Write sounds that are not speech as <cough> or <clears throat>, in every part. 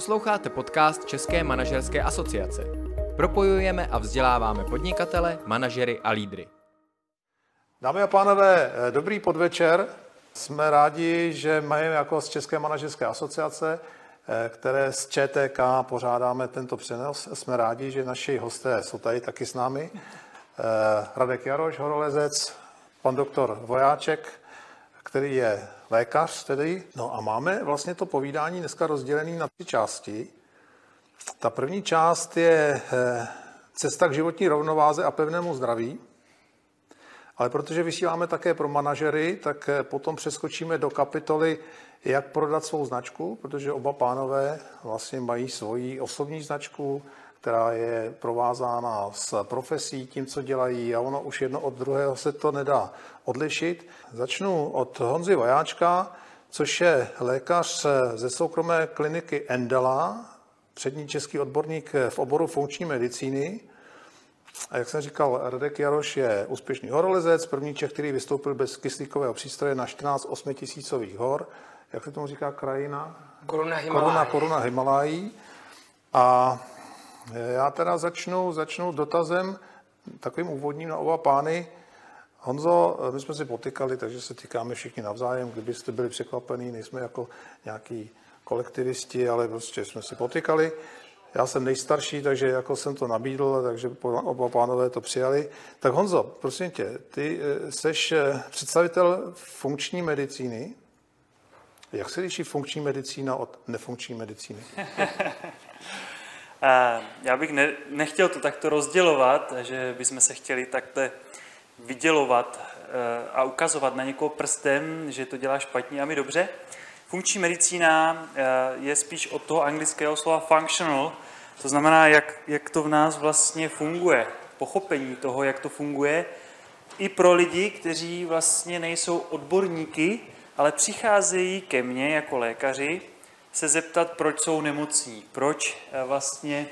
Posloucháte podcast České manažerské asociace. Propojujeme a vzděláváme podnikatele, manažery a lídry. Dámy a pánové, dobrý podvečer. Jsme rádi, že máme jako z České manažerské asociace, které z ČTK pořádáme tento přenos. Jsme rádi, že naši hosté jsou tady taky s námi. Radek Jaroš, horolezec, pan doktor Vojáček, který je lékař tedy. No a máme vlastně to povídání dneska rozdělené na tři části. Ta první část je eh, cesta k životní rovnováze a pevnému zdraví. Ale protože vysíláme také pro manažery, tak eh, potom přeskočíme do kapitoly, jak prodat svou značku, protože oba pánové vlastně mají svoji osobní značku, která je provázána s profesí, tím, co dělají a ono už jedno od druhého se to nedá odlišit. Začnu od Honzy Vojáčka, což je lékař ze soukromé kliniky Endela, přední český odborník v oboru funkční medicíny. A jak jsem říkal, Radek Jaroš je úspěšný horolezec, první Čech, který vystoupil bez kyslíkového přístroje na 14 8000 hor. Jak se tomu říká krajina? Koruna Himalají. Koruna, koruna Himalají. A já teda začnu, začnu dotazem takovým úvodním na oba pány. Honzo, my jsme si potykali, takže se týkáme všichni navzájem. Kdybyste byli překvapení, nejsme jako nějaký kolektivisti, ale prostě jsme si potykali. Já jsem nejstarší, takže jako jsem to nabídl, takže oba pánové to přijali. Tak Honzo, prosím tě, ty jsi představitel funkční medicíny. Jak se liší funkční medicína od nefunkční medicíny? <laughs> Já bych ne, nechtěl to takto rozdělovat, že bychom se chtěli takto vydělovat a ukazovat na někoho prstem, že to dělá špatně a my dobře. Funkční medicína je spíš od toho anglického slova functional, to znamená, jak, jak to v nás vlastně funguje, pochopení toho, jak to funguje, i pro lidi, kteří vlastně nejsou odborníky, ale přicházejí ke mně jako lékaři se zeptat, proč jsou nemocní, proč vlastně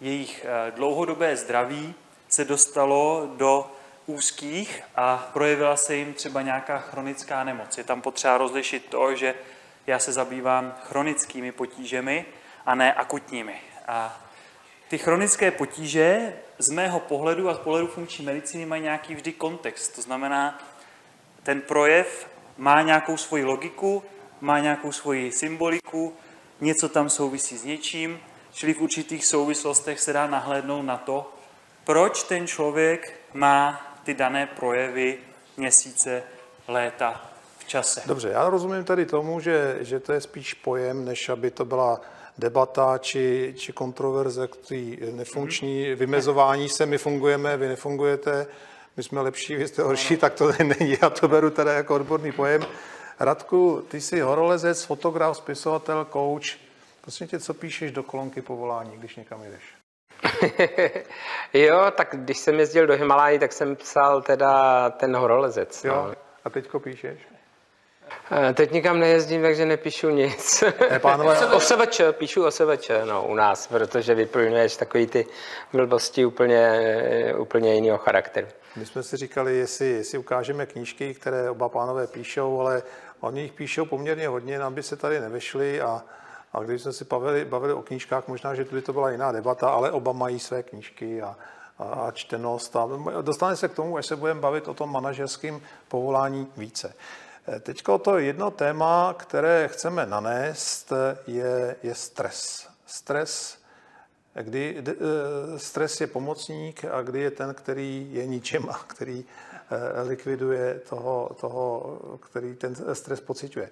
jejich dlouhodobé zdraví se dostalo do úzkých a projevila se jim třeba nějaká chronická nemoc. Je tam potřeba rozlišit to, že já se zabývám chronickými potížemi a ne akutními. A ty chronické potíže z mého pohledu a z pohledu funkční medicíny mají nějaký vždy kontext. To znamená, ten projev má nějakou svoji logiku, má nějakou svoji symboliku, něco tam souvisí s něčím, čili v určitých souvislostech se dá nahlédnout na to, proč ten člověk má ty dané projevy měsíce, léta v čase. Dobře, já rozumím tady tomu, že, že to je spíš pojem, než aby to byla debata či, či kontroverze, který nefunkční, mm-hmm. vymezování se, my fungujeme, vy nefungujete, my jsme lepší, vy jste horší, tak to není, já to beru teda jako odborný pojem. Radku, ty jsi horolezec, fotograf, spisovatel, coach. Prosím tě, co píšeš do kolonky povolání, když někam jdeš? <laughs> jo, tak když jsem jezdil do Himalají, tak jsem psal teda ten horolezec. Jo, no. a teďko píšeš? Teď nikam nejezdím, takže nepíšu nic. Ne, pánové, <laughs> OSVČ, píšu OSVČ, no, u nás, protože vyplňuješ takový ty blbosti úplně, úplně jiného charakteru. My jsme si říkali, jestli, jestli ukážeme knížky, které oba pánové píšou, ale oni jich píšou poměrně hodně, nám by se tady nevešli a, a když jsme si bavili, bavili o knížkách, možná, že by to byla jiná debata, ale oba mají své knížky a, a, a čtenost. A dostane se k tomu, až se budeme bavit o tom manažerském povolání více. Teď to jedno téma, které chceme nanést, je, je stres. Stres, kdy stres je pomocník a kdy je ten, který je ničím a který likviduje toho, toho který ten stres pociťuje.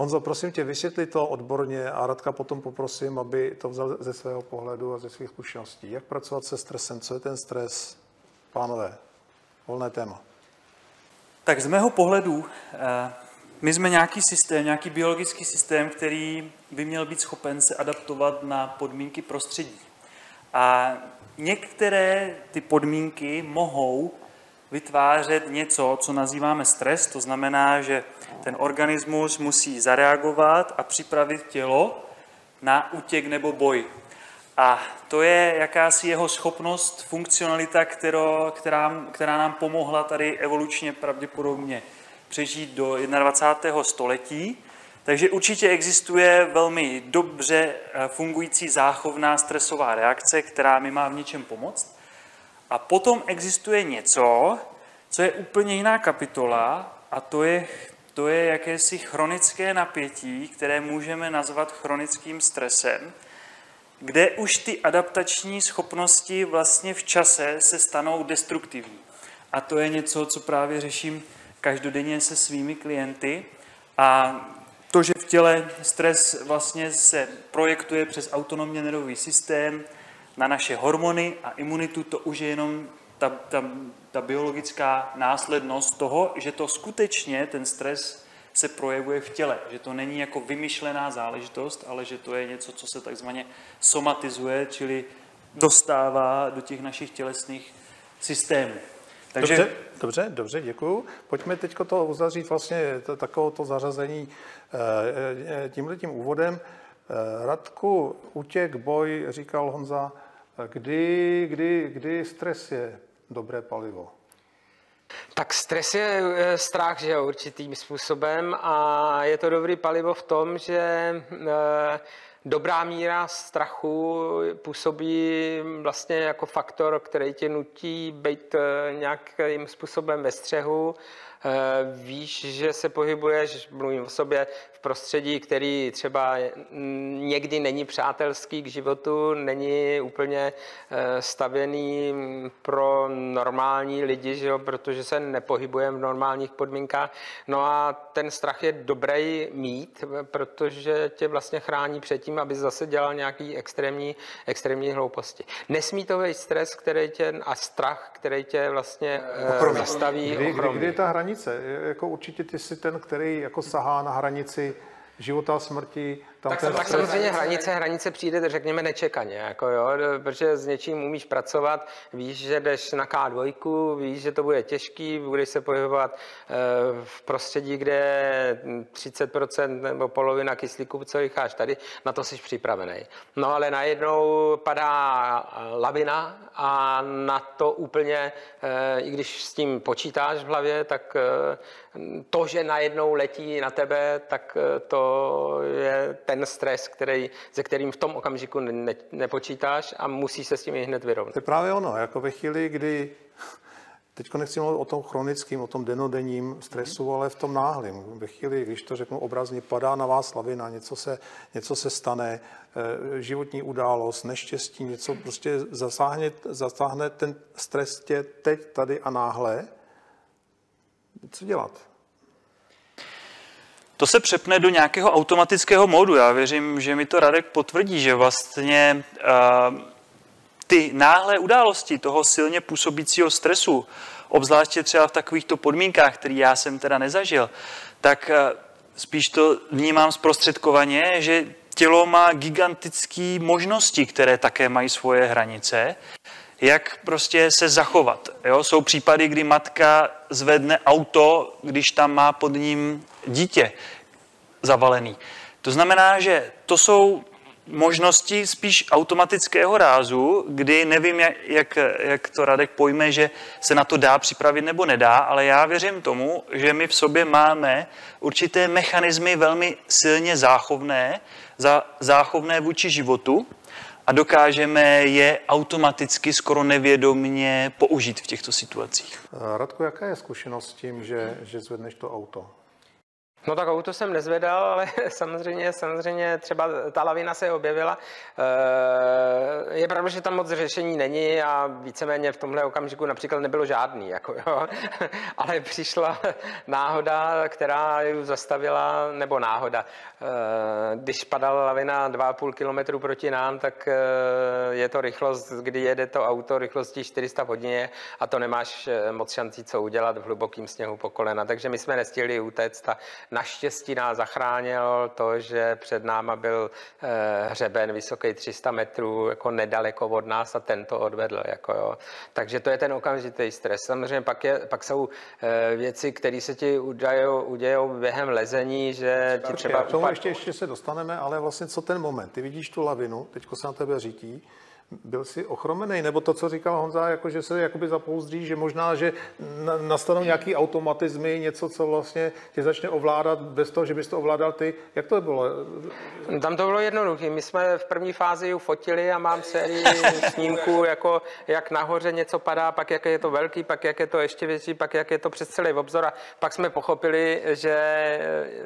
Honzo, prosím tě, vysvětli to odborně a Radka potom poprosím, aby to vzal ze svého pohledu a ze svých zkušeností. Jak pracovat se stresem? Co je ten stres? Pánové, volné téma. Tak z mého pohledu, my jsme nějaký systém, nějaký biologický systém, který by měl být schopen se adaptovat na podmínky prostředí. A některé ty podmínky mohou vytvářet něco, co nazýváme stres, to znamená, že ten organismus musí zareagovat a připravit tělo na útěk nebo boj. A to je jakási jeho schopnost, funkcionalita, kterou, která, která nám pomohla tady evolučně pravděpodobně přežít do 21. století. Takže určitě existuje velmi dobře eh, fungující záchovná stresová reakce, která mi má v něčem pomoct. A potom existuje něco, co je úplně jiná kapitola, a to je, to je jakési chronické napětí, které můžeme nazvat chronickým stresem, kde už ty adaptační schopnosti vlastně v čase se stanou destruktivní. A to je něco, co právě řeším každodenně se svými klienty. A to, že v těle stres vlastně se projektuje přes autonomně nervový systém na naše hormony a imunitu, to už je jenom ta, ta, ta biologická následnost toho, že to skutečně ten stres se projevuje v těle, že to není jako vymyšlená záležitost, ale že to je něco, co se takzvaně somatizuje, čili dostává do těch našich tělesných systémů. Takže... Dobře, dobře, dobře, děkuju. Pojďme teď to uzavřít vlastně to, takové to zařazení e, e, tímhle tím úvodem. E, Radku, útěk, boj, říkal Honza, kdy, kdy, kdy stres je dobré palivo? Tak stres je strach, že jo, určitým způsobem a je to dobrý palivo v tom, že dobrá míra strachu působí vlastně jako faktor, který tě nutí být nějakým způsobem ve střehu, Eh, víš, že se pohybuješ, mluvím o sobě, v prostředí, který třeba někdy není přátelský k životu, není úplně eh, stavěný pro normální lidi, že jo, protože se nepohybujeme v normálních podmínkách. No a ten strach je dobrý mít, protože tě vlastně chrání před tím, aby zase dělal nějaký extrémní, extrémní hlouposti. Nesmí to být stres, který tě, a strach, který tě vlastně eh, zastaví. Kdy, kdy, kdy je ta hranice? Hranice. Jako určitě ty jsi ten, který jako sahá na hranici života a smrti. Tam tak, ten tak samozřejmě hranice, hranice přijde, řekněme, nečekaně, jako jo, protože s něčím umíš pracovat, víš, že jdeš na K2, víš, že to bude těžký, budeš se pohybovat eh, v prostředí, kde je 30% nebo polovina kyslíku, co vycháš tady, na to jsi připravený. No ale najednou padá lavina a na to úplně, eh, i když s tím počítáš v hlavě, tak eh, to, že najednou letí na tebe, tak to je ten stres, který, se kterým v tom okamžiku ne, nepočítáš a musíš se s tím hned vyrovnat. To je právě ono, jako ve chvíli, kdy <laughs> Teď nechci mluvit o tom chronickém, o tom denodenním stresu, ale v tom náhlém. Ve chvíli, když to řeknu obrazně, padá na vás lavina, něco se, něco se stane, eh, životní událost, neštěstí, něco prostě zasáhne, zasáhne ten stres tě teď, tady a náhle. Co dělat? To se přepne do nějakého automatického módu. Já věřím, že mi to Radek potvrdí, že vlastně uh, ty náhlé události toho silně působícího stresu, obzvláště třeba v takovýchto podmínkách, který já jsem teda nezažil, tak uh, spíš to vnímám zprostředkovaně, že tělo má gigantické možnosti, které také mají svoje hranice jak prostě se zachovat. Jo? Jsou případy, kdy matka zvedne auto, když tam má pod ním dítě zavalený. To znamená, že to jsou možnosti spíš automatického rázu, kdy nevím, jak, jak to Radek pojme, že se na to dá připravit nebo nedá, ale já věřím tomu, že my v sobě máme určité mechanismy velmi silně záchovné, za, záchovné vůči životu, a dokážeme je automaticky, skoro nevědomně použít v těchto situacích. Radko, jaká je zkušenost s tím, že, že zvedneš to auto? No tak auto jsem nezvedal, ale <laughs> samozřejmě, samozřejmě třeba ta lavina se objevila. Eh, je pravda, že tam moc řešení není a víceméně v tomhle okamžiku například nebylo žádný, jako jo. <laughs> ale přišla náhoda, která ji zastavila, nebo náhoda. Eh, když padala lavina 2,5 km proti nám, tak eh, je to rychlost, kdy jede to auto rychlostí 400 hodině a to nemáš moc šancí co udělat v hlubokém sněhu po kolena. Takže my jsme nestihli utéct a Naštěstí nás zachránil to, že před náma byl eh, hřeben vysoký 300 metrů, jako nedaleko od nás a ten to odvedl. Jako jo. Takže to je ten okamžitý stres. Samozřejmě pak, je, pak jsou eh, věci, které se ti udějou, udějou během lezení, že ti třeba... K tomu ještě, ještě se dostaneme, ale vlastně co ten moment? Ty vidíš tu lavinu, teďko se na tebe řítí, byl si ochromený, nebo to, co říkal Honza, jako že se jakoby zapouzdří, že možná, že nastanou nějaký automatizmy, něco, co vlastně tě začne ovládat bez toho, že bys to ovládal ty. Jak to bylo? Tam to bylo jednoduché. My jsme v první fázi ju fotili a mám sérii <laughs> snímků, jako jak nahoře něco padá, pak jak je to velký, pak jak je to ještě větší, pak jak je to přes celý obzor a pak jsme pochopili, že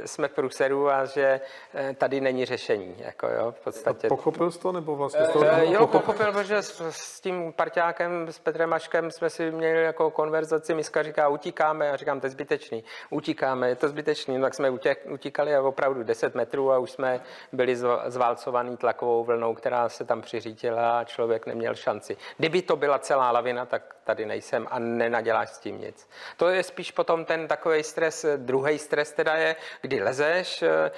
jsme v průseru a že eh, tady není řešení. Jako jo, v podstatě. A pochopil jsi to, nebo vlastně to, e, jo, pochopil, protože s, s, tím parťákem, s Petrem Maškem jsme si měli jako konverzaci, Miska říká, utíkáme, a říkám, to je zbytečný, utíkáme, je to zbytečný, no, tak jsme utěk, utíkali a opravdu 10 metrů a už jsme byli zválcovaný tlakovou vlnou, která se tam přiřítila a člověk neměl šanci. Kdyby to byla celá lavina, tak tady nejsem a nenaděláš s tím nic. To je spíš potom ten takový stres, druhý stres teda je, kdy lezeš, eh,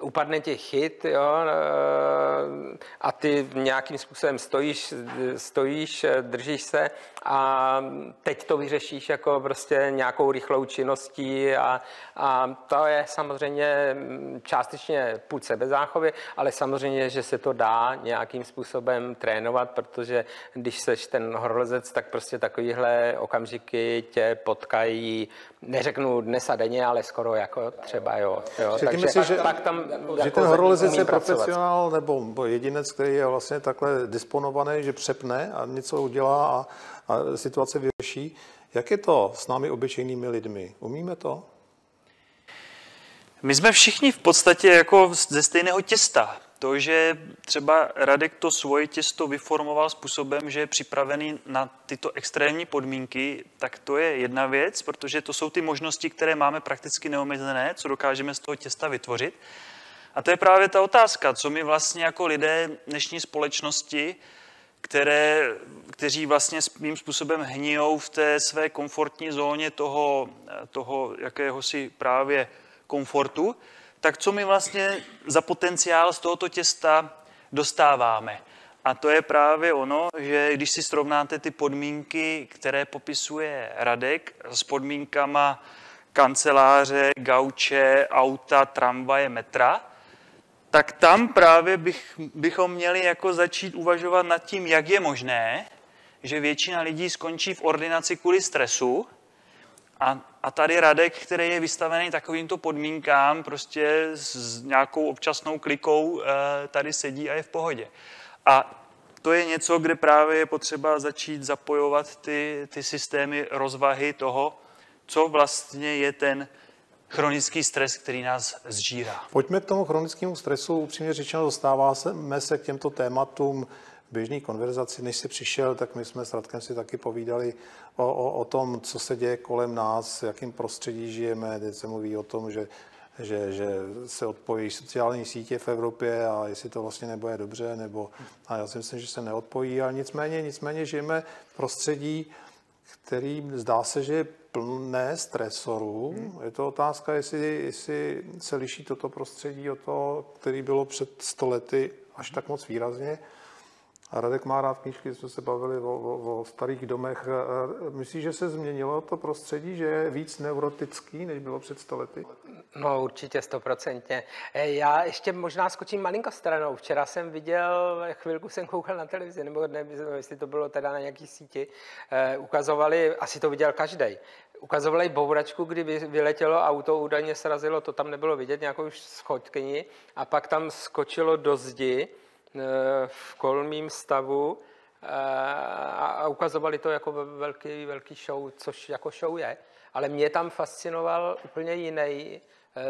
upadne ti chyt jo, eh, a ty nějakým způsobem stojíš, stojíš, držíš se a teď to vyřešíš jako prostě nějakou rychlou činností a, a to je samozřejmě částečně půd sebezáchovy, ale samozřejmě, že se to dá nějakým způsobem trénovat, protože když seš ten horolezec, tak prostě takovýhle okamžiky tě potkají, neřeknu dnes a denně, ale skoro jako třeba jo. jo. Takže si, že, pak tam že jako ten horolezec je profesionál nebo jedinec, který je vlastně takhle disponovaný, že přepne a něco udělá a a situace vyřeší. Jak je to s námi obyčejnými lidmi? Umíme to? My jsme všichni v podstatě jako ze stejného těsta. To, že třeba Radek to svoje těsto vyformoval způsobem, že je připravený na tyto extrémní podmínky, tak to je jedna věc, protože to jsou ty možnosti, které máme prakticky neomezené, co dokážeme z toho těsta vytvořit. A to je právě ta otázka, co my vlastně jako lidé dnešní společnosti které, kteří vlastně svým způsobem hníjou v té své komfortní zóně toho, toho jakéhosi právě komfortu, tak co my vlastně za potenciál z tohoto těsta dostáváme. A to je právě ono, že když si srovnáte ty podmínky, které popisuje Radek s podmínkama kanceláře, gauče, auta, tramvaje, metra, tak tam právě bych, bychom měli jako začít uvažovat nad tím, jak je možné, že většina lidí skončí v ordinaci kvůli stresu a, a tady Radek, který je vystavený takovýmto podmínkám, prostě s nějakou občasnou klikou eh, tady sedí a je v pohodě. A to je něco, kde právě je potřeba začít zapojovat ty, ty systémy rozvahy toho, co vlastně je ten chronický stres, který nás zžírá. Pojďme k tomu chronickému stresu. Upřímně řečeno, dostáváme se k těmto tématům běžný konverzaci. Než jsi přišel, tak my jsme s Radkem si taky povídali o, o, o tom, co se děje kolem nás, jakým prostředí žijeme. Teď se mluví o tom, že že, že se odpojí sociální sítě v Evropě a jestli to vlastně nebude dobře, nebo a já si myslím, že se neodpojí, ale nicméně, nicméně žijeme v prostředí, který zdá se, že je plné stresorů. Hmm. Je to otázka, jestli, jestli se liší toto prostředí od toho, který bylo před stolety až tak moc výrazně. A Radek má rád knížky, jsme se bavili o, o, o starých domech. Myslíš, že se změnilo to prostředí, že je víc neurotický, než bylo před stolety? No určitě, stoprocentně. E, já ještě možná skočím malinko stranou. Včera jsem viděl, chvilku jsem koukal na televizi, nebo nevím, jestli to bylo teda na nějaký síti, eh, ukazovali, asi to viděl každý. Ukazovali bouračku, kdy vyletělo auto, údajně srazilo, to tam nebylo vidět, nějakou schodkyni, a pak tam skočilo do zdi, Eh, v kolmým stavu eh, a ukazovali to jako velký, velký show, což jako show je. Ale mě tam fascinoval úplně jiný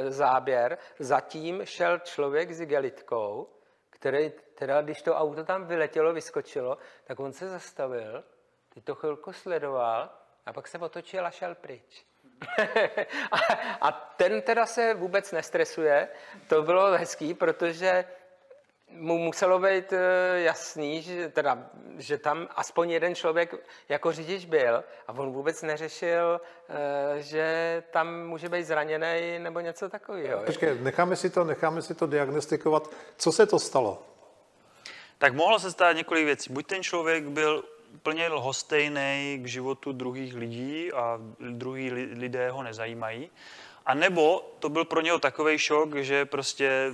záběr. Zatím šel člověk s igelitkou, který teda, když to auto tam vyletělo, vyskočilo, tak on se zastavil, ty to chvilku sledoval a pak se otočil a šel pryč. <laughs> a ten teda se vůbec nestresuje. To bylo hezký, protože mu muselo být eh, jasný, že, teda, že tam aspoň jeden člověk jako řidič byl a on vůbec neřešil, eh, že tam může být zraněný nebo něco takového. Počkej, necháme si to, necháme si to diagnostikovat. Co se to stalo? Tak mohlo se stát několik věcí. Buď ten člověk byl plně lhostejný k životu druhých lidí a druhý lidé ho nezajímají, a nebo to byl pro něho takový šok, že prostě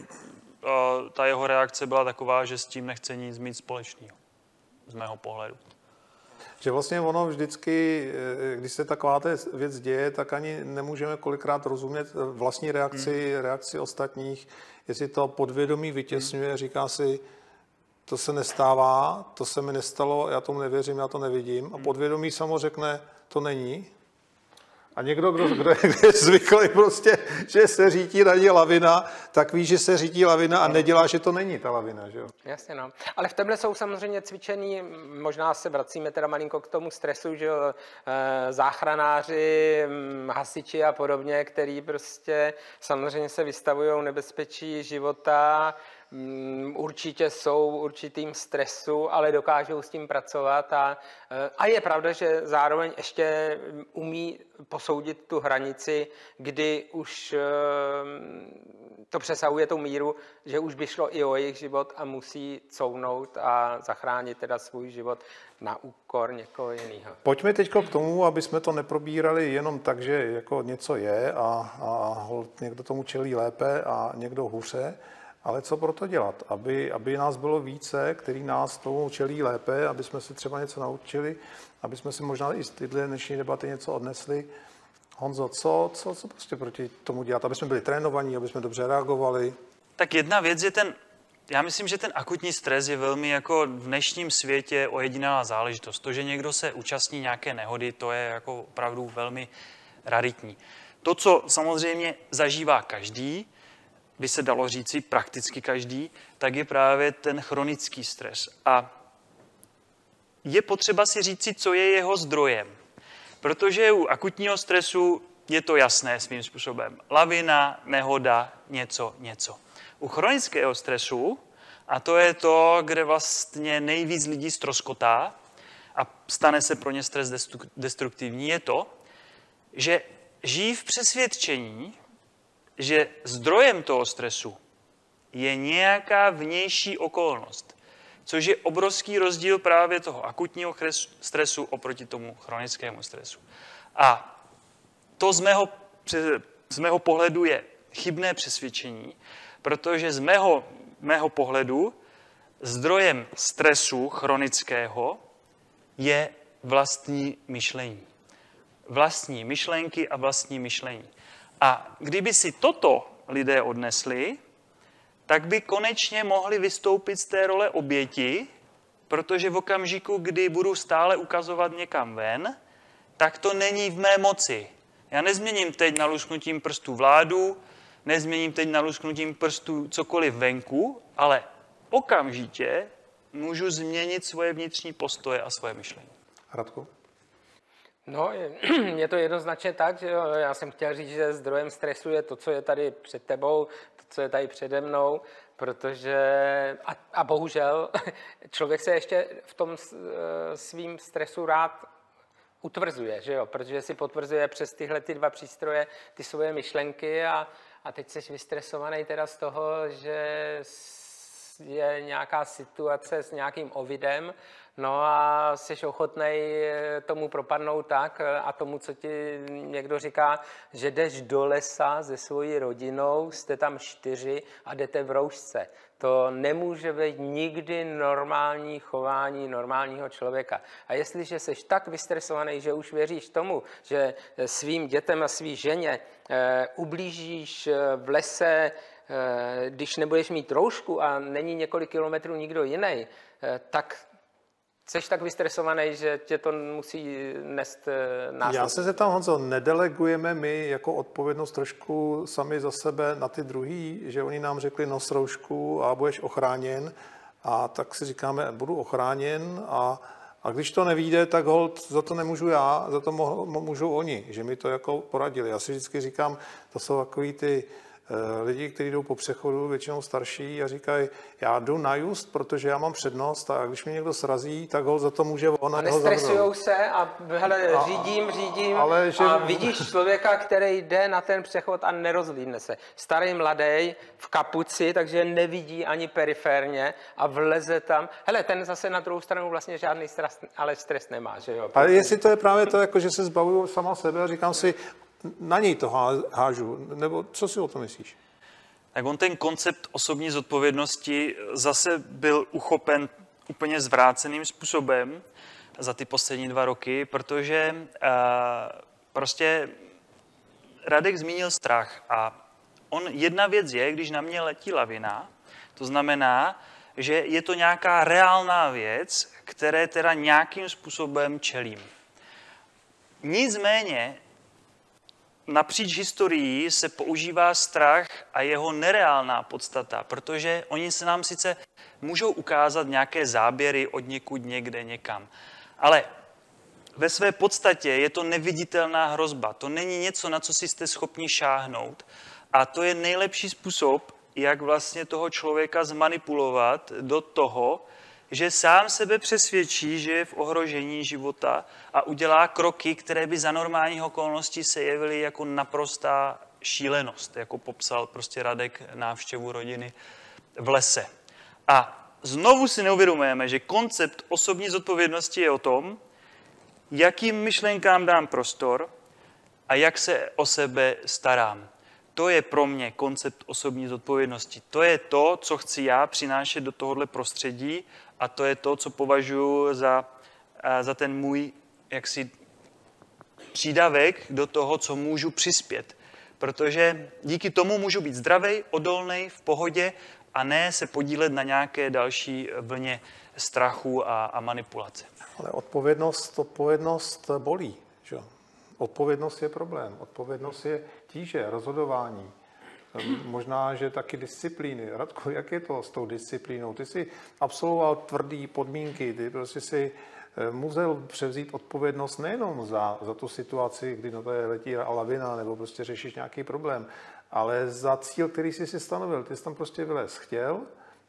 ta jeho reakce byla taková, že s tím nechce nic mít společného. z mého pohledu. Že vlastně ono vždycky, eh, když se taková věc děje, tak ani nemůžeme kolikrát rozumět eh, vlastní reakci, hmm. reakci ostatních, jestli to podvědomí vytěsňuje, říká si, to se nestává, to se mi nestalo, já tomu nevěřím, já to nevidím. A podvědomí samo řekne, to není, a někdo, kdo, kdo, kdo je <laughs> zvyklý prostě, <laughs> že se řítí na ní lavina, tak ví, že se řítí lavina a nedělá, že to není ta lavina. Že? Jasně, no. Ale v tomhle jsou samozřejmě cvičení, možná se vracíme teda malinko k tomu stresu, že eh, záchranáři, hm, hasiči a podobně, který prostě samozřejmě se vystavují nebezpečí života, Mm, určitě jsou určitým stresu, ale dokážou s tím pracovat a, eh, a je pravda, že zároveň ještě umí posoudit tu hranici, kdy už eh, to přesahuje tu míru, že už by šlo i o jejich život a musí counout a zachránit teda svůj život na úkor někoho jiného. Pojďme teď k tomu, aby jsme to neprobírali jenom tak, že jako něco je a, a někdo tomu čelí lépe a někdo hůře, ale co pro to dělat? Aby, aby nás bylo více, který nás tomu čelí lépe, aby jsme se třeba něco naučili, aby jsme si možná i z tyhle dnešní debaty něco odnesli. Honzo, co, co, co prostě proti tomu dělat? Aby jsme byli trénovaní, aby jsme dobře reagovali? Tak jedna věc je ten, já myslím, že ten akutní stres je velmi jako v dnešním světě ojedinělá záležitost. To, že někdo se účastní nějaké nehody, to je jako opravdu velmi raritní. To, co samozřejmě zažívá každý, by se dalo říci prakticky každý, tak je právě ten chronický stres. A je potřeba si říci, co je jeho zdrojem. Protože u akutního stresu je to jasné svým způsobem. Lavina, nehoda, něco, něco. U chronického stresu, a to je to, kde vlastně nejvíc lidí stroskotá a stane se pro ně stres destruktivní, je to, že žijí v přesvědčení, že zdrojem toho stresu je nějaká vnější okolnost, což je obrovský rozdíl právě toho akutního stresu oproti tomu chronickému stresu. A to z mého, z mého pohledu je chybné přesvědčení, protože z mého, mého pohledu zdrojem stresu chronického je vlastní myšlení. Vlastní myšlenky a vlastní myšlení. A kdyby si toto lidé odnesli, tak by konečně mohli vystoupit z té role oběti, protože v okamžiku, kdy budu stále ukazovat někam ven, tak to není v mé moci. Já nezměním teď na lusknutím prstů vládu, nezměním teď na lusknutím prstů cokoliv venku, ale okamžitě můžu změnit svoje vnitřní postoje a svoje myšlení. Radku? No, <clears throat> je, to jednoznačně tak, že já jsem chtěl říct, že zdrojem stresu je to, co je tady před tebou, to, co je tady přede mnou, protože, a, a bohužel, <laughs> člověk se ještě v tom eh, svým stresu rád utvrzuje, že jo, protože si potvrzuje přes tyhle ty dva přístroje ty svoje myšlenky a, a teď jsi vystresovaný teda z toho, že je nějaká situace s nějakým ovidem No a jsi ochotný eh, tomu propadnout tak eh, a tomu, co ti někdo říká, že jdeš do lesa se svojí rodinou, jste tam čtyři a jdete v roušce. To nemůže být nikdy normální chování normálního člověka. A jestliže jsi tak vystresovaný, že už věříš tomu, že svým dětem a svý ženě e, ublížíš v lese, e, když nebudeš mít roušku a není několik kilometrů nikdo jiný, e, tak Jsi tak vystresovaný, že tě to musí nést eh, následky. Já se zeptám, Honzo, nedelegujeme my jako odpovědnost trošku sami za sebe na ty druhý, že oni nám řekli nos roušku a budeš ochráněn a tak si říkáme, budu ochráněn a, a když to nevíde, tak hold, za to nemůžu já, za to můžou oni, že mi to jako poradili. Já si vždycky říkám, to jsou takový ty lidi, kteří jdou po přechodu, většinou starší a říkají, já jdu na just, protože já mám přednost a když mě někdo srazí, tak ho za to může on. A nestresujou se a hele, a, řídím, řídím ale že... a vidíš člověka, který jde na ten přechod a nerozlídne se. Starý mladý v kapuci, takže nevidí ani periférně a vleze tam. Hele, ten zase na druhou stranu vlastně žádný stres, ale stres nemá, že jo? Ale jestli to je právě to, jako, že se zbavuju sama sebe a říkám si, na něj to hážu, nebo co si o to myslíš? Tak on ten koncept osobní zodpovědnosti zase byl uchopen úplně zvráceným způsobem za ty poslední dva roky, protože uh, prostě Radek zmínil strach a on jedna věc je, když na mě letí lavina, to znamená, že je to nějaká reálná věc, které teda nějakým způsobem čelím. Nicméně napříč historií se používá strach a jeho nereálná podstata, protože oni se nám sice můžou ukázat nějaké záběry od někud někde někam, ale ve své podstatě je to neviditelná hrozba. To není něco, na co si jste schopni šáhnout. A to je nejlepší způsob, jak vlastně toho člověka zmanipulovat do toho, že sám sebe přesvědčí, že je v ohrožení života a udělá kroky, které by za normálních okolností se jevily jako naprostá šílenost, jako popsal prostě Radek návštěvu rodiny v lese. A znovu si neuvědomujeme, že koncept osobní zodpovědnosti je o tom, jakým myšlenkám dám prostor a jak se o sebe starám. To je pro mě koncept osobní zodpovědnosti. To je to, co chci já přinášet do tohohle prostředí a to je to, co považuji za, za ten můj jaksi přídavek do toho, co můžu přispět. Protože díky tomu můžu být zdravý, odolný, v pohodě a ne se podílet na nějaké další vlně strachu a, a manipulace. Ale odpovědnost, odpovědnost bolí. Že? Odpovědnost je problém. Odpovědnost je tíže, rozhodování. Možná, že taky disciplíny. Radko, jak je to s tou disciplínou? Ty jsi absolvoval tvrdé podmínky, ty prostě si eh, musel převzít odpovědnost nejenom za, za tu situaci, kdy na to letí lavina nebo prostě řešíš nějaký problém, ale za cíl, který jsi si stanovil. Ty jsi tam prostě vylez chtěl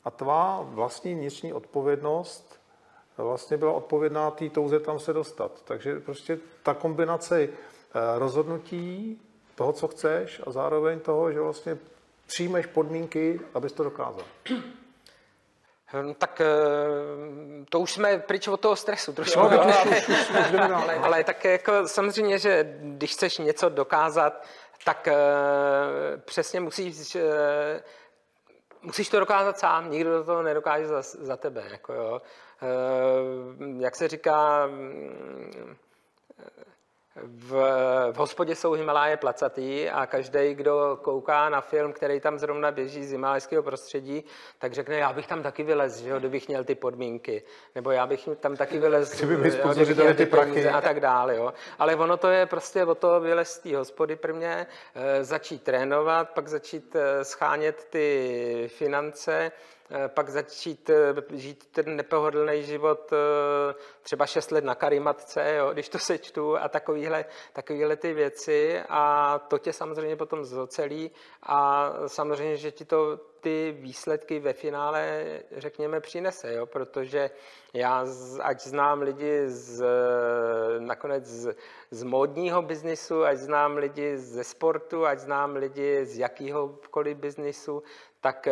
a tvá vlastní vnitřní odpovědnost vlastně byla odpovědná té touze tam se dostat. Takže prostě ta kombinace eh, rozhodnutí, toho, co chceš a zároveň toho, že vlastně přijmeš podmínky, abys to dokázal. Hm, tak eh, to už jsme pryč od toho stresu trošku. Jo, už, už, už ale, ale tak jako samozřejmě, že když chceš něco dokázat, tak uh, přesně musíš, uh, musíš to dokázat sám, nikdo to nedokáže za, za tebe. Jako jo. Jak se říká, um, v, v hospodě jsou Himaláje placatý a každý, kdo kouká na film, který tam zrovna běží z himalajského prostředí, tak řekne, já bych tam taky vylez, že jo, kdybych měl ty podmínky. Nebo já bych tam taky vylez, <laughs> Kdyby měl ty prachy. a tak dále. Jo. Ale ono to je prostě o to vylez z té hospody prvně, eh, začít trénovat, pak začít eh, schánět ty finance, pak začít eh, žít ten nepohodlný život eh, třeba 6 let na karimatce, jo, když to <laughs> sečtu a takovýhle, takovýhle ty věci a to tě samozřejmě potom zocelí a samozřejmě, že ti to ty výsledky ve finále, řekněme, přinese, jo? protože já, ať znám lidi z, nakonec z, z módního biznisu, ať znám lidi ze sportu, ať znám lidi z jakýhokoliv biznisu, tak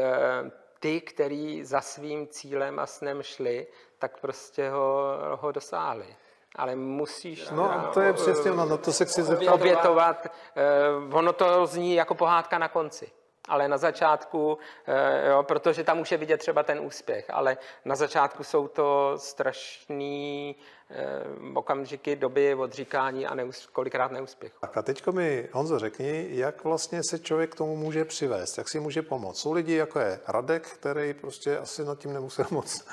ty, který za svým cílem a snem šli, tak prostě ho, ho dosáhli. Ale musíš... No, to je přesně, no, to se chci zeptat. Obětovat, eh, ono to zní jako pohádka na konci ale na začátku, eh, jo, protože tam může vidět třeba ten úspěch, ale na začátku jsou to strašný eh, okamžiky, doby odříkání a neus, kolikrát neúspěch. Tak a teďko mi, Honzo, řekni, jak vlastně se člověk k tomu může přivést, jak si může pomoct. Jsou lidi, jako je Radek, který prostě asi nad tím nemusel moc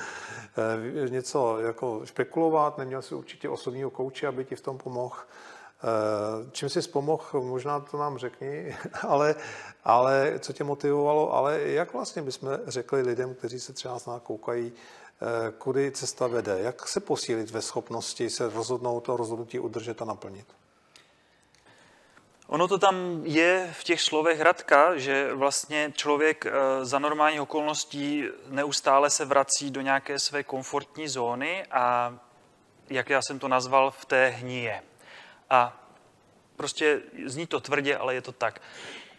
eh, něco jako špekulovat, neměl si určitě osobního kouče, aby ti v tom pomohl. Eh, čím jsi pomohl, možná to nám řekni, <laughs> ale, ale co tě motivovalo, ale jak vlastně bychom řekli lidem, kteří se třeba nás koukají, eh, kudy cesta vede, jak se posílit ve schopnosti se rozhodnout to rozhodnutí udržet a naplnit? Ono to tam je v těch slovech Radka, že vlastně člověk eh, za normálních okolností neustále se vrací do nějaké své komfortní zóny a jak já jsem to nazval, v té hníje. A prostě zní to tvrdě, ale je to tak.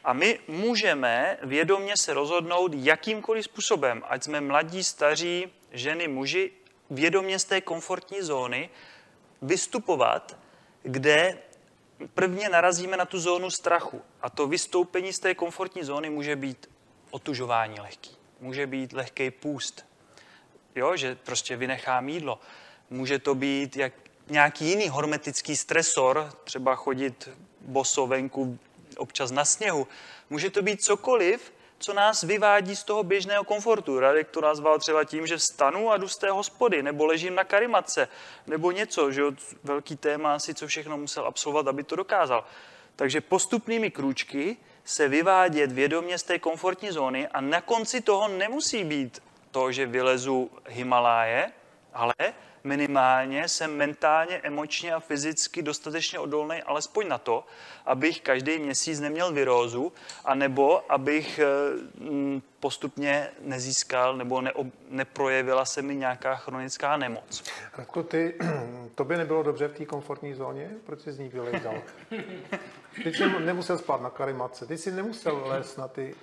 A my můžeme vědomě se rozhodnout jakýmkoliv způsobem, ať jsme mladí, staří, ženy, muži, vědomě z té komfortní zóny vystupovat, kde prvně narazíme na tu zónu strachu. A to vystoupení z té komfortní zóny může být otužování lehký, může být lehký půst, jo, že prostě vynechám jídlo. Může to být jak nějaký jiný hormetický stresor, třeba chodit boso venku občas na sněhu. Může to být cokoliv, co nás vyvádí z toho běžného komfortu. Radek to nazval třeba tím, že vstanu a jdu z té hospody, nebo ležím na karimatce, nebo něco, že jo, velký téma asi, co všechno musel absolvovat, aby to dokázal. Takže postupnými krůčky se vyvádět vědomě z té komfortní zóny a na konci toho nemusí být to, že vylezu Himaláje, ale minimálně jsem mentálně, emočně a fyzicky dostatečně odolný, alespoň na to, abych každý měsíc neměl virózu, anebo abych eh, postupně nezískal nebo neob, neprojevila se mi nějaká chronická nemoc. Radko, ty, <clears throat> to by nebylo dobře v té komfortní zóně? Proč jsi z ní vylejzal? <laughs> Ty jsi nemusel spát na karimatce, ty jsi nemusel lézt na ty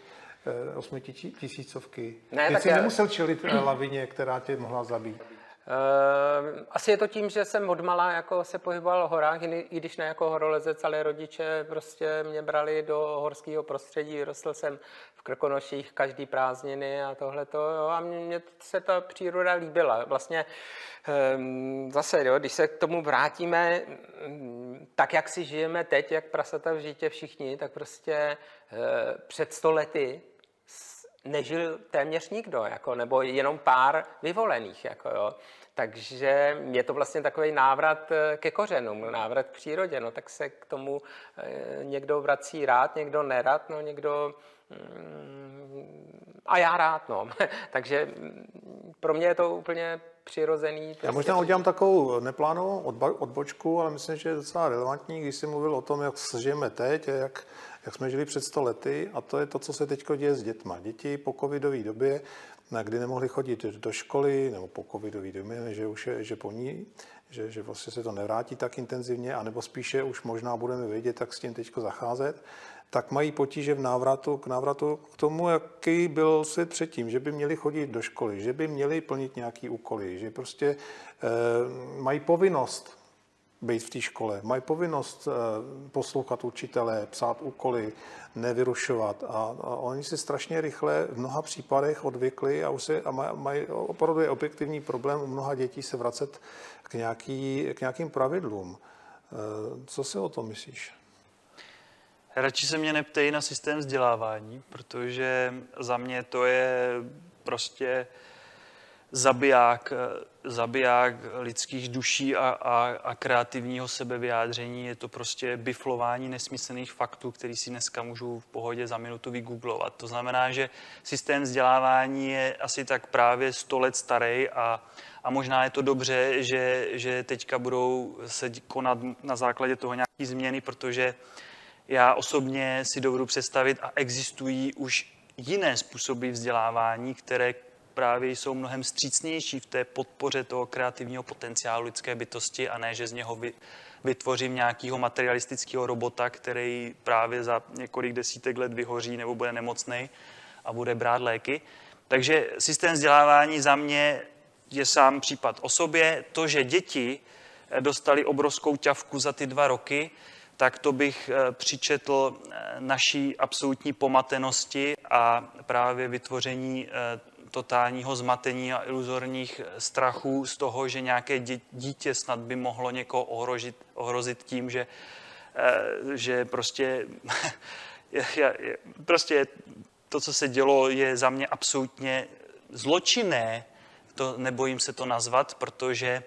eh, osmitisícovky. Ne, ty jsi já... nemusel čelit eh, lavině, která tě mohla zabít. Uh, asi je to tím, že jsem odmala jako se pohyboval v horách, i když ne jako horolezec, ale rodiče prostě mě brali do horského prostředí, vyrostl jsem v Krkonoších každý prázdniny a tohle to a mně se ta příroda líbila. Vlastně um, zase, jo, když se k tomu vrátíme, mm, tak jak si žijeme teď, jak prasata v žitě všichni, tak prostě uh, před sto lety nežil téměř nikdo, jako, nebo jenom pár vyvolených. Jako, jo. Takže je to vlastně takový návrat eh, ke kořenům, návrat k přírodě. No, tak se k tomu eh, někdo vrací rád, někdo nerad, no, někdo mm, a já rád. No. <laughs> Takže mm, pro mě je to úplně přirozený. Prostě já možná udělám takovou neplánovanou odbočku, ale myslím, že je docela relevantní, když jsi mluvil o tom, jak se žijeme teď, jak jak jsme žili před 100 lety a to je to, co se teď děje s dětma. Děti po covidové době, kdy nemohli chodit do školy, nebo po covidové době, že už je, že po ní, že, že vlastně se to nevrátí tak intenzivně, anebo spíše už možná budeme vědět, jak s tím teď zacházet, tak mají potíže v návratu k návratu k tomu, jaký byl svět předtím, že by měli chodit do školy, že by měli plnit nějaký úkoly, že prostě e, mají povinnost být v té škole. Mají povinnost eh, poslouchat učitele, psát úkoly, nevyrušovat. A, a oni si strašně rychle v mnoha případech odvykli a, už se, a mají, mají opravdu je objektivní problém u mnoha dětí se vracet k, nějaký, k nějakým pravidlům. Eh, co si o tom myslíš? Radši se mě neptej na systém vzdělávání, protože za mě to je prostě zabiják, zabiják lidských duší a, a, a kreativního sebevyjádření. Je to prostě biflování nesmyslných faktů, který si dneska můžu v pohodě za minutu vygooglovat. To znamená, že systém vzdělávání je asi tak právě 100 let starý a, a možná je to dobře, že, že teďka budou se konat na základě toho nějaké změny, protože já osobně si dovedu představit a existují už jiné způsoby vzdělávání, které právě jsou mnohem střícnější v té podpoře toho kreativního potenciálu lidské bytosti a ne, že z něho vytvořím nějakého materialistického robota, který právě za několik desítek let vyhoří nebo bude nemocný a bude brát léky. Takže systém vzdělávání za mě je sám případ o sobě. To, že děti dostali obrovskou ťavku za ty dva roky, tak to bych eh, přičetl eh, naší absolutní pomatenosti a právě vytvoření eh, totálního zmatení a iluzorních strachů z toho, že nějaké dítě snad by mohlo někoho ohrožit, ohrozit tím, že, eh, že prostě, <laughs> prostě to, co se dělo, je za mě absolutně zločinné, to nebojím se to nazvat, protože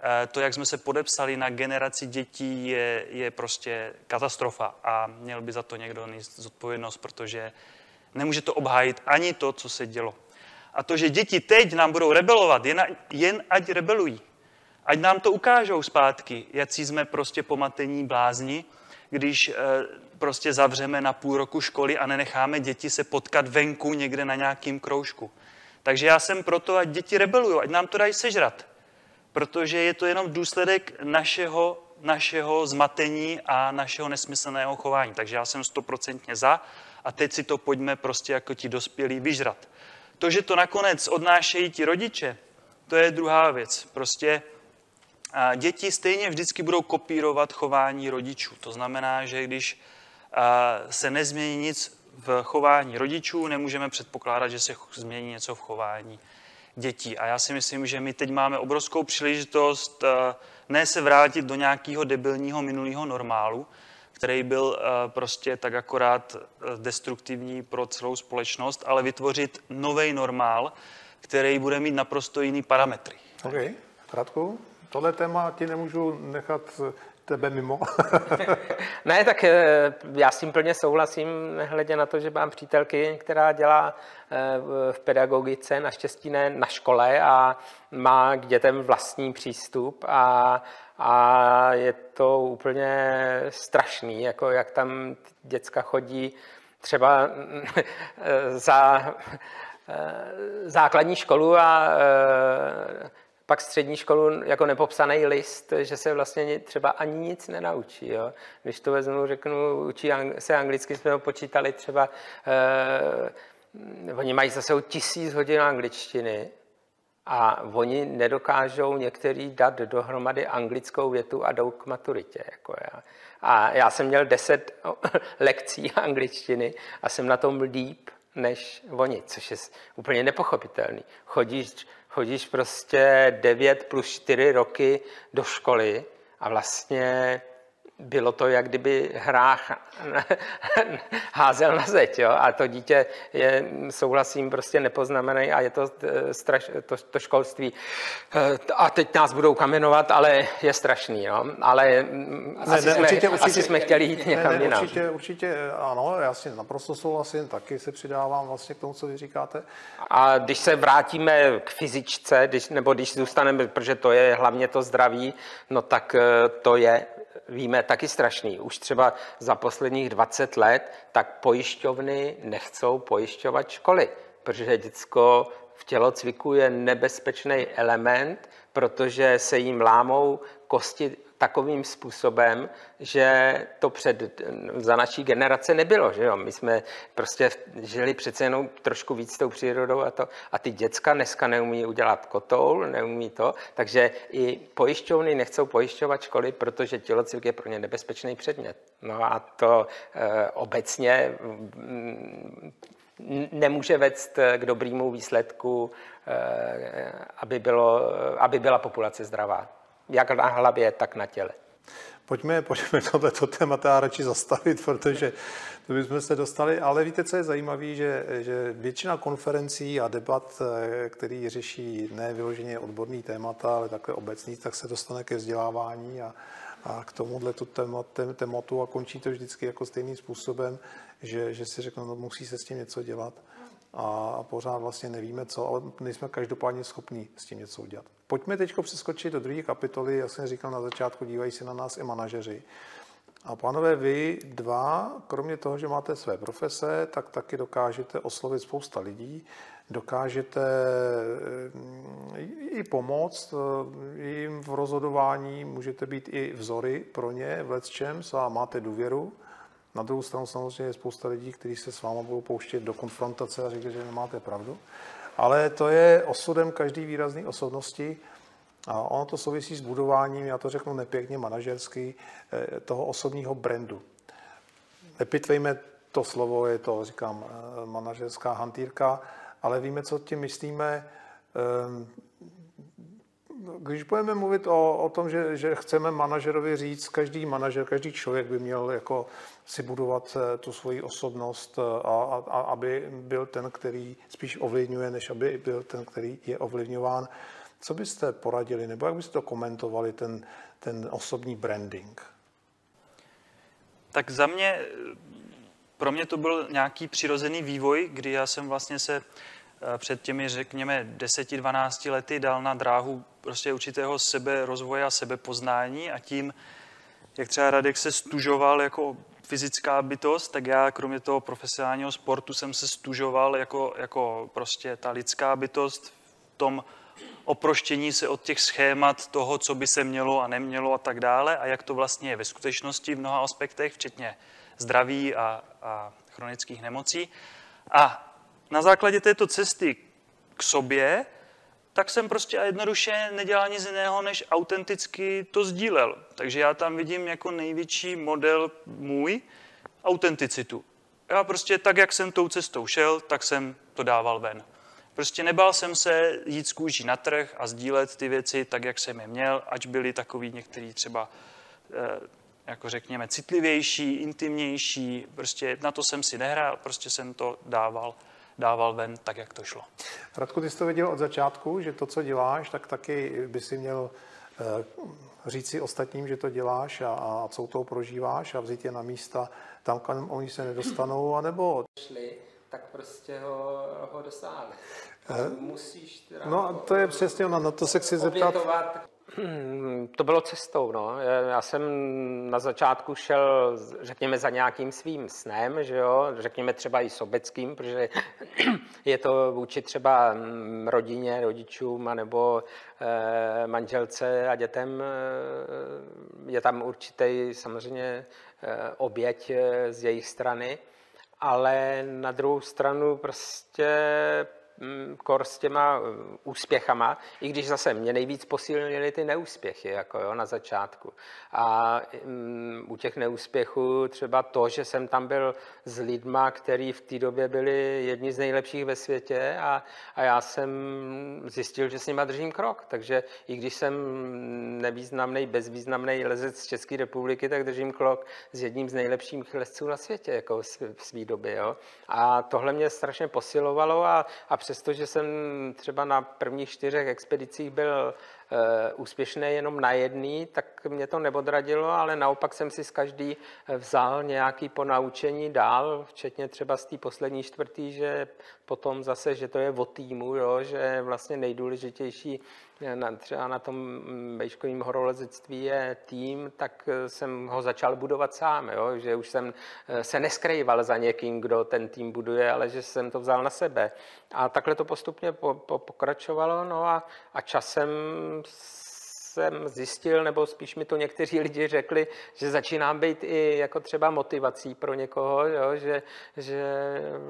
eh, to, jak jsme se podepsali na generaci dětí, je, je prostě katastrofa a měl by za to někdo nést zodpovědnost, protože nemůže to obhájit ani to, co se dělo. A to, že děti teď nám budou rebelovat, jen, jen ať rebelují. Ať nám to ukážou zpátky, jak jsme prostě pomatení blázni, když e, prostě zavřeme na půl roku školy a nenecháme děti se potkat venku někde na nějakým kroužku. Takže já jsem proto, ať děti rebelují, ať nám to dají sežrat. Protože je to jenom důsledek našeho, našeho zmatení a našeho nesmyslného chování. Takže já jsem stoprocentně za a teď si to pojďme prostě jako ti dospělí vyžrat. To, že to nakonec odnášejí ti rodiče, to je druhá věc. Prostě děti stejně vždycky budou kopírovat chování rodičů. To znamená, že když se nezmění nic v chování rodičů, nemůžeme předpokládat, že se změní něco v chování dětí. A já si myslím, že my teď máme obrovskou příležitost ne se vrátit do nějakého debilního minulého normálu, který byl eh, prostě tak akorát eh, destruktivní pro celou společnost, ale vytvořit nový normál, který bude mít naprosto jiný parametry. OK, Radku, tohle téma ti nemůžu nechat tebe mimo. <laughs> ne, tak eh, já s tím plně souhlasím, hledě na to, že mám přítelky, která dělá v pedagogice, naštěstí ne na škole a má k dětem vlastní přístup a a je to úplně strašný, jako jak tam děcka chodí třeba <laughs> za eh, základní školu a eh, pak střední školu jako nepopsaný list, že se vlastně třeba ani nic nenaučí. Jo? Když to vezmu, řeknu, učí se anglicky, jsme ho počítali třeba, eh, oni mají zase tisíc hodin angličtiny a oni nedokážou některý dát dohromady anglickou větu a jdou k maturitě. Jako já. A já jsem měl deset <laughs> lekcí angličtiny a jsem na tom líp než oni, což je úplně nepochopitelný. Chodíš, chodíš prostě 9 plus 4 roky do školy a vlastně bylo to, jak kdyby hrách <laughs> házel na zeď. Jo? A to dítě je, souhlasím, prostě nepoznamený a je to, eh, straš, to, to školství. Eh, a teď nás budou kamenovat, ale je strašný. Jo? Ale mm, ne, asi, ne, jsme, určitě, určitě, asi jsme chtěli jít někam ne, ne, jinam. Určitě, určitě ano, já si naprosto souhlasím, taky se přidávám vlastně k tomu, co vy říkáte. A když se vrátíme k fyzičce, když, nebo když zůstaneme, protože to je hlavně to zdraví, no tak eh, to je víme, taky strašný. Už třeba za posledních 20 let, tak pojišťovny nechcou pojišťovat školy, protože děcko v tělocviku je nebezpečný element, protože se jim lámou kosti takovým způsobem, že to před, za naší generace nebylo. Že jo? My jsme prostě žili přece jenom trošku víc s tou přírodou a, to, a ty děcka dneska neumí udělat kotoul, neumí to, takže i pojišťovny nechcou pojišťovat školy, protože tělocvik je pro ně nebezpečný předmět. No a to e, obecně mm, nemůže vést k dobrému výsledku, e, aby, bylo, aby byla populace zdravá jak na hlavě, tak na těle. Pojďme, pojďme <laughs> tohleto témata radši zastavit, protože to bychom se dostali. Ale víte, co je zajímavé, že, že většina konferencí a debat, eh, který řeší ne vyloženě odborný témata, ale takhle obecný, tak se dostane ke vzdělávání a, a k tomuhle tématu a končí to vždycky jako stejným způsobem, že, že si řeknou, no musí se s tím něco dělat a pořád vlastně nevíme co, ale nejsme každopádně schopní s tím něco udělat. Pojďme teď přeskočit do druhé kapitoly, jak jsem říkal na začátku, dívají se na nás i manažeři. A pánové, vy dva, kromě toho, že máte své profese, tak taky dokážete oslovit spousta lidí, dokážete eh, i pomoct eh, jim v rozhodování, můžete být i vzory pro ně v lecčems a máte důvěru. Na druhou stranu samozřejmě je spousta lidí, kteří se s váma budou pouštět do konfrontace a říkají, že nemáte pravdu. Ale to je osudem každý výrazné osobnosti a ono to souvisí s budováním, já to řeknu nepěkně manažersky, eh, toho osobního brandu. Nepitvejme to slovo, je to, říkám, eh, manažerská hantýrka, ale víme, co tím myslíme. Když budeme mluvit o, o tom, že, že chceme manažerovi říct, každý manažer, každý člověk by měl jako si budovat eh, tu svoji osobnost, eh, a, a, aby byl ten, který spíš ovlivňuje, než aby byl ten, který je ovlivňován. Co byste poradili, nebo jak byste to komentovali, ten, ten osobní branding? Tak za mě, pro mě to byl nějaký přirozený vývoj, kdy já jsem vlastně se Eh, před těmi, řekněme, 10-12 lety dal na dráhu prostě určitého sebe rozvoje a sebepoznání a tím, jak třeba Radek se stužoval jako fyzická bytost, tak já kromě toho profesionálního sportu jsem se stužoval jako, jako prostě ta lidská bytost v tom oproštění se od těch schémat toho, co by se mělo a nemělo a tak dále a jak to vlastně je ve skutečnosti v mnoha aspektech, včetně zdraví a, a chronických nemocí. A na základě této cesty k sobě, tak jsem prostě a jednoduše nedělal nic jiného, než autenticky to sdílel. Takže já tam vidím jako největší model můj autenticitu. Já prostě tak, jak jsem tou cestou šel, tak jsem to dával ven. Prostě nebál jsem se jít z kůží na trh a sdílet ty věci tak, jak jsem je měl, ať byli takový některý třeba eh, jako řekněme, citlivější, intimnější. Prostě na to jsem si nehrál, prostě jsem to dával, dával ven tak, jak to šlo. Radku, ty jsi to věděl od začátku, že to, co děláš, tak taky by si měl eh, říct si ostatním, že to děláš a, a co toho prožíváš a vzít je na místa tam, kam oni se nedostanou, anebo... Šli, tak prostě ho, ho dosáhli. Musíš teda No to je přesně ono, na to se chci zeptat. obětovat to bylo cestou, no. Já jsem na začátku šel, řekněme, za nějakým svým snem, že jo, řekněme třeba i sobeckým, protože <clears throat> je to vůči třeba mm, rodině, rodičům, nebo eh, manželce a dětem, eh, je tam určitý samozřejmě eh, oběť z jejich strany, ale na druhou stranu prostě kor s těma mm, úspěchama, i když zase mě nejvíc posílily ty neúspěchy jako jo, na začátku. A um, u těch neúspěchů třeba to, že jsem tam byl s lidma, kteří v té době byli jedni z nejlepších ve světě a, a já jsem zjistil, že s nima držím krok. Takže i když jsem nevýznamný, bezvýznamný lezec z České republiky, tak držím krok s jedním z nejlepších lezců na světě jako v své době. Jo. A tohle mě strašně posilovalo a, a přestože jsem třeba na prvních čtyřech expedicích byl Eh, úspěšný jenom na jedný, tak mě to neodradilo, ale naopak jsem si z každý eh, vzal nějaký ponaučení dál, včetně třeba z té poslední čtvrtý, že potom zase, že to je o týmu, jo, že vlastně nejdůležitější na, třeba na tom bejškovém horolezectví je tým, tak jsem ho začal budovat sám, jo, že už jsem se neskrýval za někým, kdo ten tým buduje, ale že jsem to vzal na sebe. A takhle to postupně po, po, pokračovalo, no a, a časem jsem zjistil, nebo spíš mi to někteří lidi řekli, že začínám být i jako třeba motivací pro někoho, jo, že, že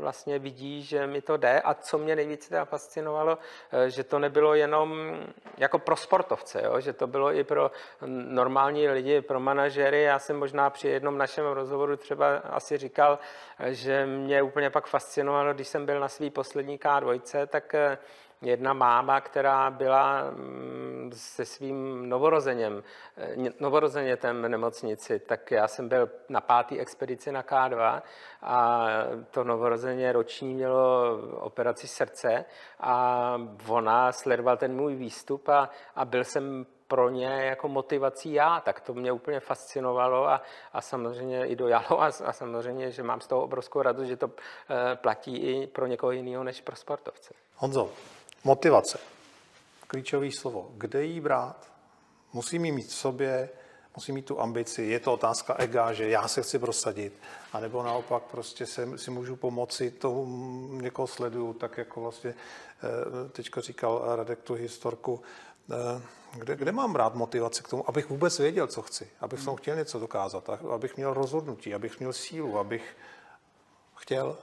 vlastně vidí, že mi to jde. A co mě nejvíce teda fascinovalo, eh, že to nebylo jenom jako pro sportovce, jo, že to bylo i pro normální lidi, pro manažery. Já jsem možná při jednom našem rozhovoru třeba asi říkal, eh, že mě úplně pak fascinovalo, když jsem byl na svý poslední K2, tak eh, jedna máma, která byla mm, se svým novorozeněm, eh, novorozenětem v nemocnici, tak já jsem byl na pátý expedici na K2 a to novorozeně roční mělo operaci srdce a ona sledoval ten můj výstup a, a byl jsem pro ně jako motivací já, tak to mě úplně fascinovalo a, a samozřejmě i dojalo a, a samozřejmě, že mám z toho obrovskou radost, že to e, platí i pro někoho jiného než pro sportovce. Honzo, Motivace. Klíčové slovo. Kde jí brát? Musím ji mít v sobě, musím mít tu ambici. Je to otázka ega, že já se chci prosadit, anebo naopak prostě se, si můžu pomoci, to někoho sleduju, tak jako vlastně eh, teďko říkal Radek tu historku, eh, kde, kde mám brát motivaci k tomu, abych vůbec věděl, co chci, abych tom chtěl něco dokázat, abych měl rozhodnutí, abych měl sílu, abych chtěl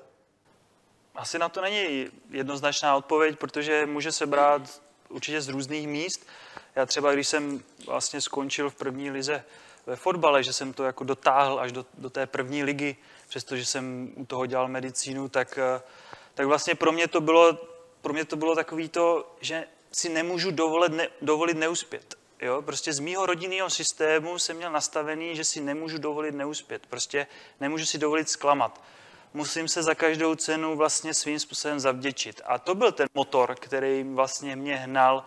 asi na to není jednoznačná odpověď, protože může se brát určitě z různých míst. Já třeba, když jsem vlastně skončil v první lize ve fotbale, že jsem to jako dotáhl až do, do té první ligy, přestože jsem u toho dělal medicínu, tak, eh, tak vlastně pro mě to bylo, pro mě to bylo takový to, že si nemůžu dovolit, ne, dovolit neuspět. Jo? Prostě z mýho rodinného systému jsem měl nastavený, že si nemůžu dovolit neuspět. Prostě nemůžu si dovolit zklamat musím se za každou cenu vlastně svým způsobem zavděčit. A to byl ten motor, který vlastně mě hnal,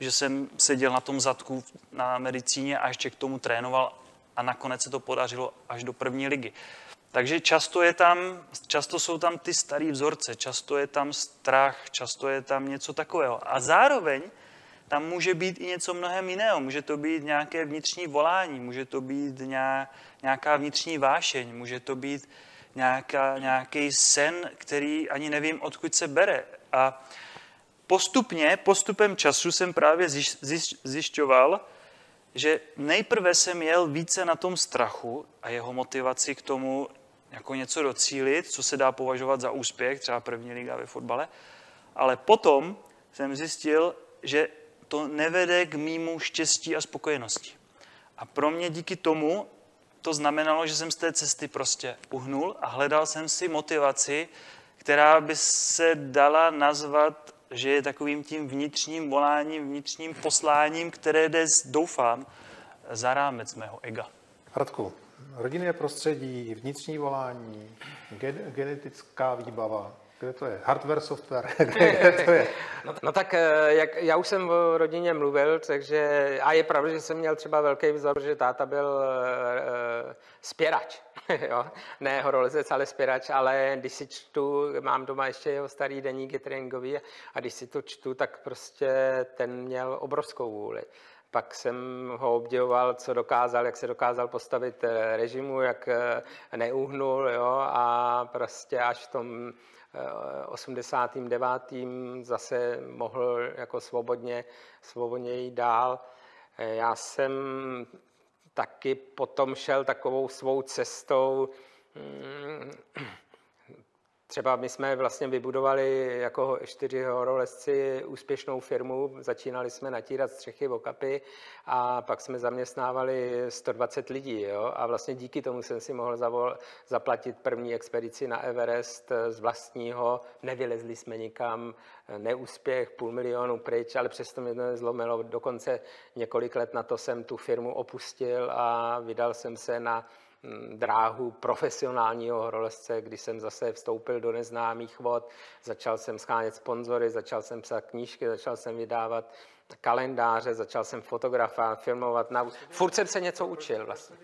že jsem seděl na tom zadku na medicíně a ještě k tomu trénoval a nakonec se to podařilo až do první ligy. Takže často, je tam, často jsou tam ty starý vzorce, často je tam strach, často je tam něco takového. A zároveň tam může být i něco mnohem jiného. Může to být nějaké vnitřní volání, může to být nějaká vnitřní vášeň, může to být nějaká, nějaký sen, který ani nevím, odkud se bere. A postupně, postupem času jsem právě zjišťoval, že nejprve jsem jel více na tom strachu a jeho motivaci k tomu jako něco docílit, co se dá považovat za úspěch, třeba první liga ve fotbale, ale potom jsem zjistil, že to nevede k mýmu štěstí a spokojenosti. A pro mě díky tomu to znamenalo, že jsem z té cesty prostě uhnul a hledal jsem si motivaci, která by se dala nazvat že je takovým tím vnitřním voláním, vnitřním posláním, které jde, doufám, za rámec mého ega. Radku, rodinné prostředí, vnitřní volání, genetická výbava, kde to je? Hardware, software? <laughs> Kde <laughs> to je? No, no tak eh, jak, já už jsem o rodině mluvil, takže a je pravda, že jsem měl třeba velký vzor, že táta byl uh, spěrač. <laughs> jo? Ne horolezec, ale spěrač, ale když si čtu, mám doma ještě jeho starý deníky tréninkový a když si to čtu, tak prostě ten měl obrovskou vůli. Pak jsem ho obdivoval, co dokázal, jak se dokázal postavit režimu, jak neuhnul jo? a prostě až v tom 89. zase mohl jako svobodně, svobodně jít dál. Já jsem taky potom šel takovou svou cestou, mm, Třeba my jsme vlastně vybudovali jako čtyři horolezci úspěšnou firmu, začínali jsme natírat střechy v okapy a pak jsme zaměstnávali 120 lidí. Jo? A vlastně díky tomu jsem si mohl zavol, zaplatit první expedici na Everest z vlastního, nevylezli jsme nikam, neúspěch, půl milionu pryč, ale přesto mě to nezlomilo. Dokonce několik let na to jsem tu firmu opustil a vydal jsem se na dráhu profesionálního horolezce, kdy jsem zase vstoupil do neznámých vod, začal jsem schánět sponzory, začal jsem psát knížky, začal jsem vydávat kalendáře, začal jsem fotografovat, filmovat. Na... Furt jsem se něco učil vlastně.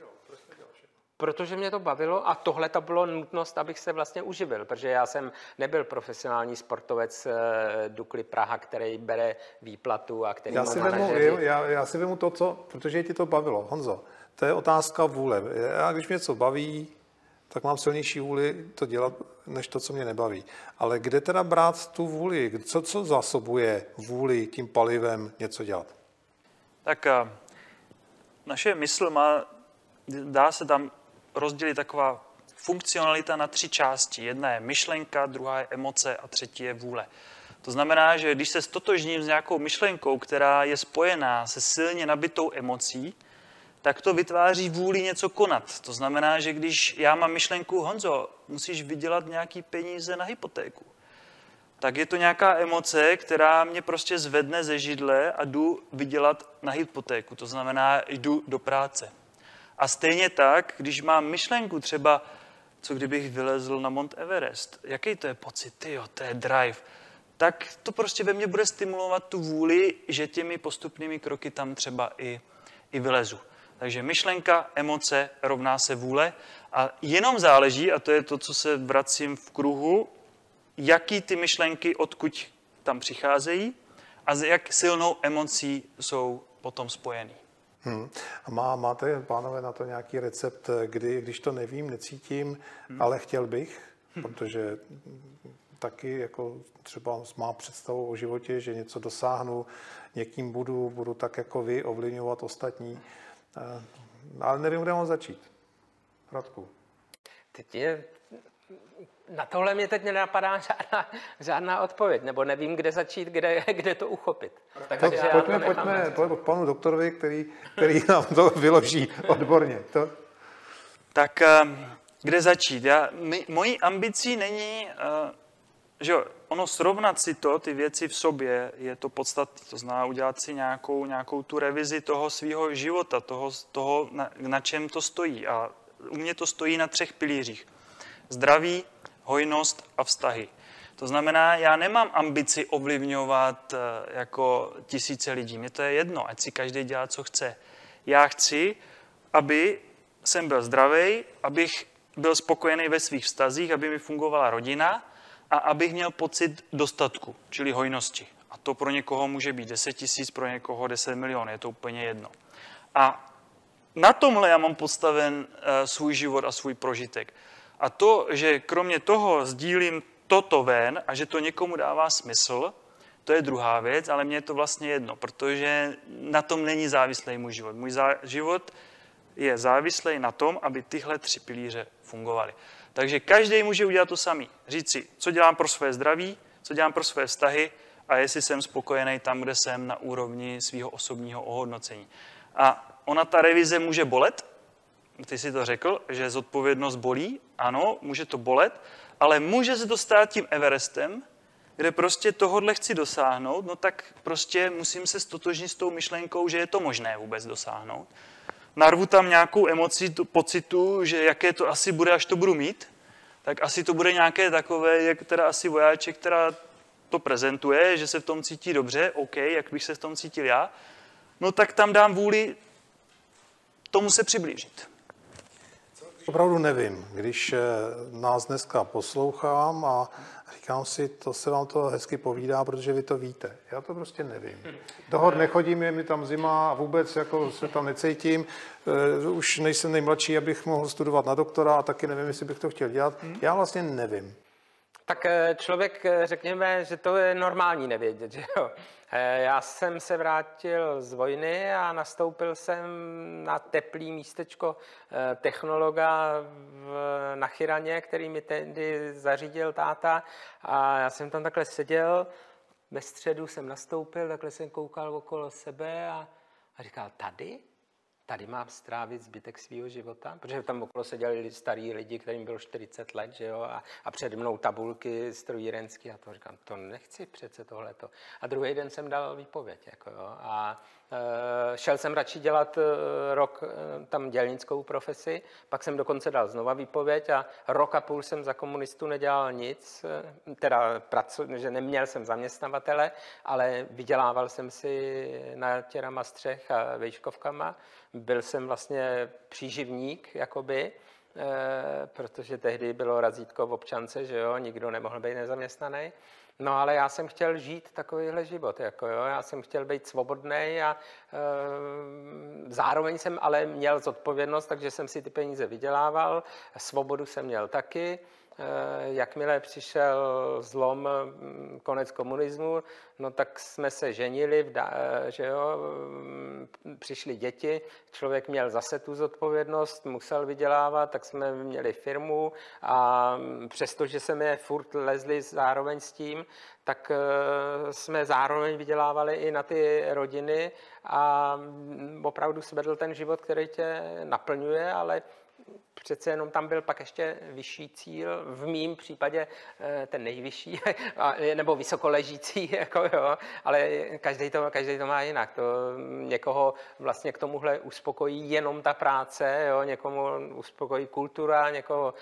Protože mě to bavilo a tohle to bylo nutnost, abych se vlastně uživil, protože já jsem nebyl profesionální sportovec eh, Dukly Praha, který bere výplatu a který já si, vemu, já, já si vemu to, co, protože ti to bavilo. Honzo, to je otázka vůle. Já, když mě něco baví, tak mám silnější vůli to dělat, než to, co mě nebaví. Ale kde teda brát tu vůli? Co, co zásobuje vůli tím palivem něco dělat? Tak eh, naše mysl má, dá se tam rozdělit taková funkcionalita na tři části. Jedna je myšlenka, druhá je emoce a třetí je vůle. To znamená, že když se stotožním s nějakou myšlenkou, která je spojená se silně nabitou emocí, tak to vytváří vůli něco konat. To znamená, že když já mám myšlenku, Honzo, musíš vydělat nějaký peníze na hypotéku, tak je to nějaká emoce, která mě prostě zvedne ze židle a jdu vydělat na hypotéku. To znamená, jdu do práce. A stejně tak, když mám myšlenku třeba, co kdybych vylezl na Mount Everest, jaký to je pocit, ty to je drive, tak to prostě ve mně bude stimulovat tu vůli, že těmi postupnými kroky tam třeba i, i vylezu. Takže myšlenka, emoce rovná se vůle a jenom záleží, a to je to, co se vracím v kruhu, jaký ty myšlenky, odkud tam přicházejí a s jak silnou emocí jsou potom spojený. Hmm. A má, máte, pánové, na to nějaký recept, kdy, když to nevím, necítím, hmm. ale chtěl bych, hmm. protože taky jako třeba má představu o životě, že něco dosáhnu, někým budu, budu tak jako vy ovlivňovat ostatní. Eh, ale nevím, kde mám začít. Radku. Teď je, na tohle mě teď nenapadá žádná, žádná odpověď, nebo nevím, kde začít, kde, kde to uchopit. Tak, to, pojďme, to pojďme, pojďme k panu doktorovi, který, který nám to vyloží odborně. To... Tak eh, kde začít? Já, my, mojí ambicí není uh, že jo, ono srovnat si to, ty věci v sobě, je to podstatné. To znamená udělat si nějakou, nějakou tu revizi toho svého života, toho, toho na, na čem to stojí. A u mě to stojí na třech pilířích. Zdraví, hojnost a vztahy. To znamená, já nemám ambici ovlivňovat eh, jako tisíce lidí. Mně to je jedno, ať si každý dělá, co chce. Já chci, aby jsem byl zdravý, abych byl spokojený ve svých vztazích, aby mi fungovala rodina, a abych měl pocit dostatku, čili hojnosti. A to pro někoho může být 10 tisíc, pro někoho 10 milionů, je to úplně jedno. A na tomhle já mám postaven eh, svůj život a svůj prožitek. A to, že kromě toho sdílím toto ven a že to někomu dává smysl, to je druhá věc, ale mně je to vlastně jedno, protože na tom není závislý můj život. Můj život je závislý na tom, aby tyhle tři pilíře fungovaly. Takže každý může udělat to samý. Říct si, co dělám pro své zdraví, co dělám pro své vztahy a jestli jsem spokojený tam, kde jsem na úrovni svého osobního ohodnocení. A ona ta revize může bolet, ty si to řekl, že zodpovědnost bolí, ano, může to bolet, ale může se to stát tím Everestem, kde prostě tohodle chci dosáhnout, no tak prostě musím se stotožnit s tou myšlenkou, že je to možné vůbec dosáhnout. Narvu tam nějakou emoci, pocitu, že jaké to asi bude, až to budu mít, tak asi to bude nějaké takové, jak teda asi vojáček, která to prezentuje, že se v tom cítí dobře, OK, jak bych se v tom cítil já, no tak tam dám vůli tomu se přiblížit. Opravdu nevím. Když eh, nás dneska poslouchám a říkám si, to se vám to hezky povídá, protože vy to víte. Já to prostě nevím. Do hor nechodím, je mi tam zima a vůbec jako se tam necítím. Eh, už nejsem nejmladší, abych mohl studovat na doktora a taky nevím, jestli bych to chtěl dělat. Já vlastně nevím. Tak eh, člověk, řekněme, že to je normální nevědět, že jo. Eh, já jsem se vrátil z vojny a nastoupil jsem na teplý místečko eh, technologa v, na Chyraně, který mi tehdy zařídil táta a já jsem tam takhle seděl, ve středu jsem nastoupil, takhle jsem koukal okolo sebe a, a říkal, tady? Tady mám strávit zbytek svého života, protože tam okolo seděli starý lidi, kterým bylo 40 let, že jo, a, a před mnou tabulky strojírenský a to říkám, to nechci přece tohleto. A druhý den jsem dal výpověď, jako jo, a šel jsem radši dělat e, rok e, tam dělnickou profesi, pak jsem dokonce dal znova výpověď a rok a půl jsem za komunistu nedělal nic, teda pracu, že neměl jsem zaměstnavatele, ale vydělával jsem si na těrama střech a vejškovkama, byl jsem vlastně příživník, jakoby, protože tehdy bylo razítko v občance, že jo, nikdo nemohl být nezaměstnaný. No ale já jsem chtěl žít takovýhle život, jako jo, já jsem chtěl být svobodný a e, zároveň jsem ale měl zodpovědnost, takže jsem si ty peníze vydělával, svobodu jsem měl taky, jakmile přišel zlom, mm, konec komunismu, no tak jsme se ženili, eh, že jo, mm, přišly děti, člověk měl zase tu zodpovědnost, musel vydělávat, tak jsme měli firmu a mm, přestože jsme je furt lezli zároveň s tím, tak eh, jsme zároveň vydělávali i na ty rodiny a opravdu svedl ten život, který tě naplňuje, ale přece jenom tam byl pak ještě vyšší cíl, v mém případě eh, ten nejvyšší, <laughs> nebo vysokoležící, <laughs> jako jo, ale každý to, každý to má jinak. To někoho vlastně k tomuhle uspokojí jenom ta práce, jo, někomu uspokojí kultura, někoho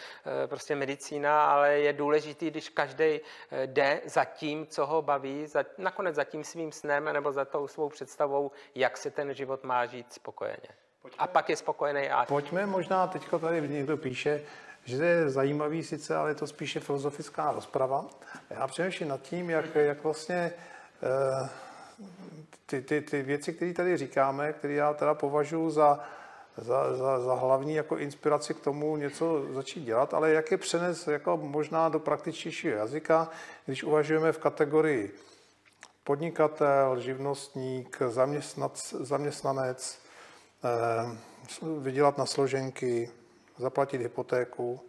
eh, prostě medicína, ale je důležitý, když každý eh, jde za tím, co ho baví, za, nakonec za tím svým snem nebo za tou svou představou, jak se ten život má žít spokojeně. Pojďme. A pak je spokojený. A... Pojďme možná, teďka tady někdo píše, že to je zajímavý sice, ale je to spíše filozofická rozprava. Já přemýšlím nad tím, jak, jak vlastně eh, ty, ty, ty věci, které tady říkáme, které já teda považuji za, za, za, za hlavní jako inspiraci k tomu něco začít dělat, ale jak je přenes jako možná do praktičtějšího jazyka, když uvažujeme v kategorii podnikatel, živnostník, zaměstnanec, Eh, vydělat na složenky, zaplatit hypotéku,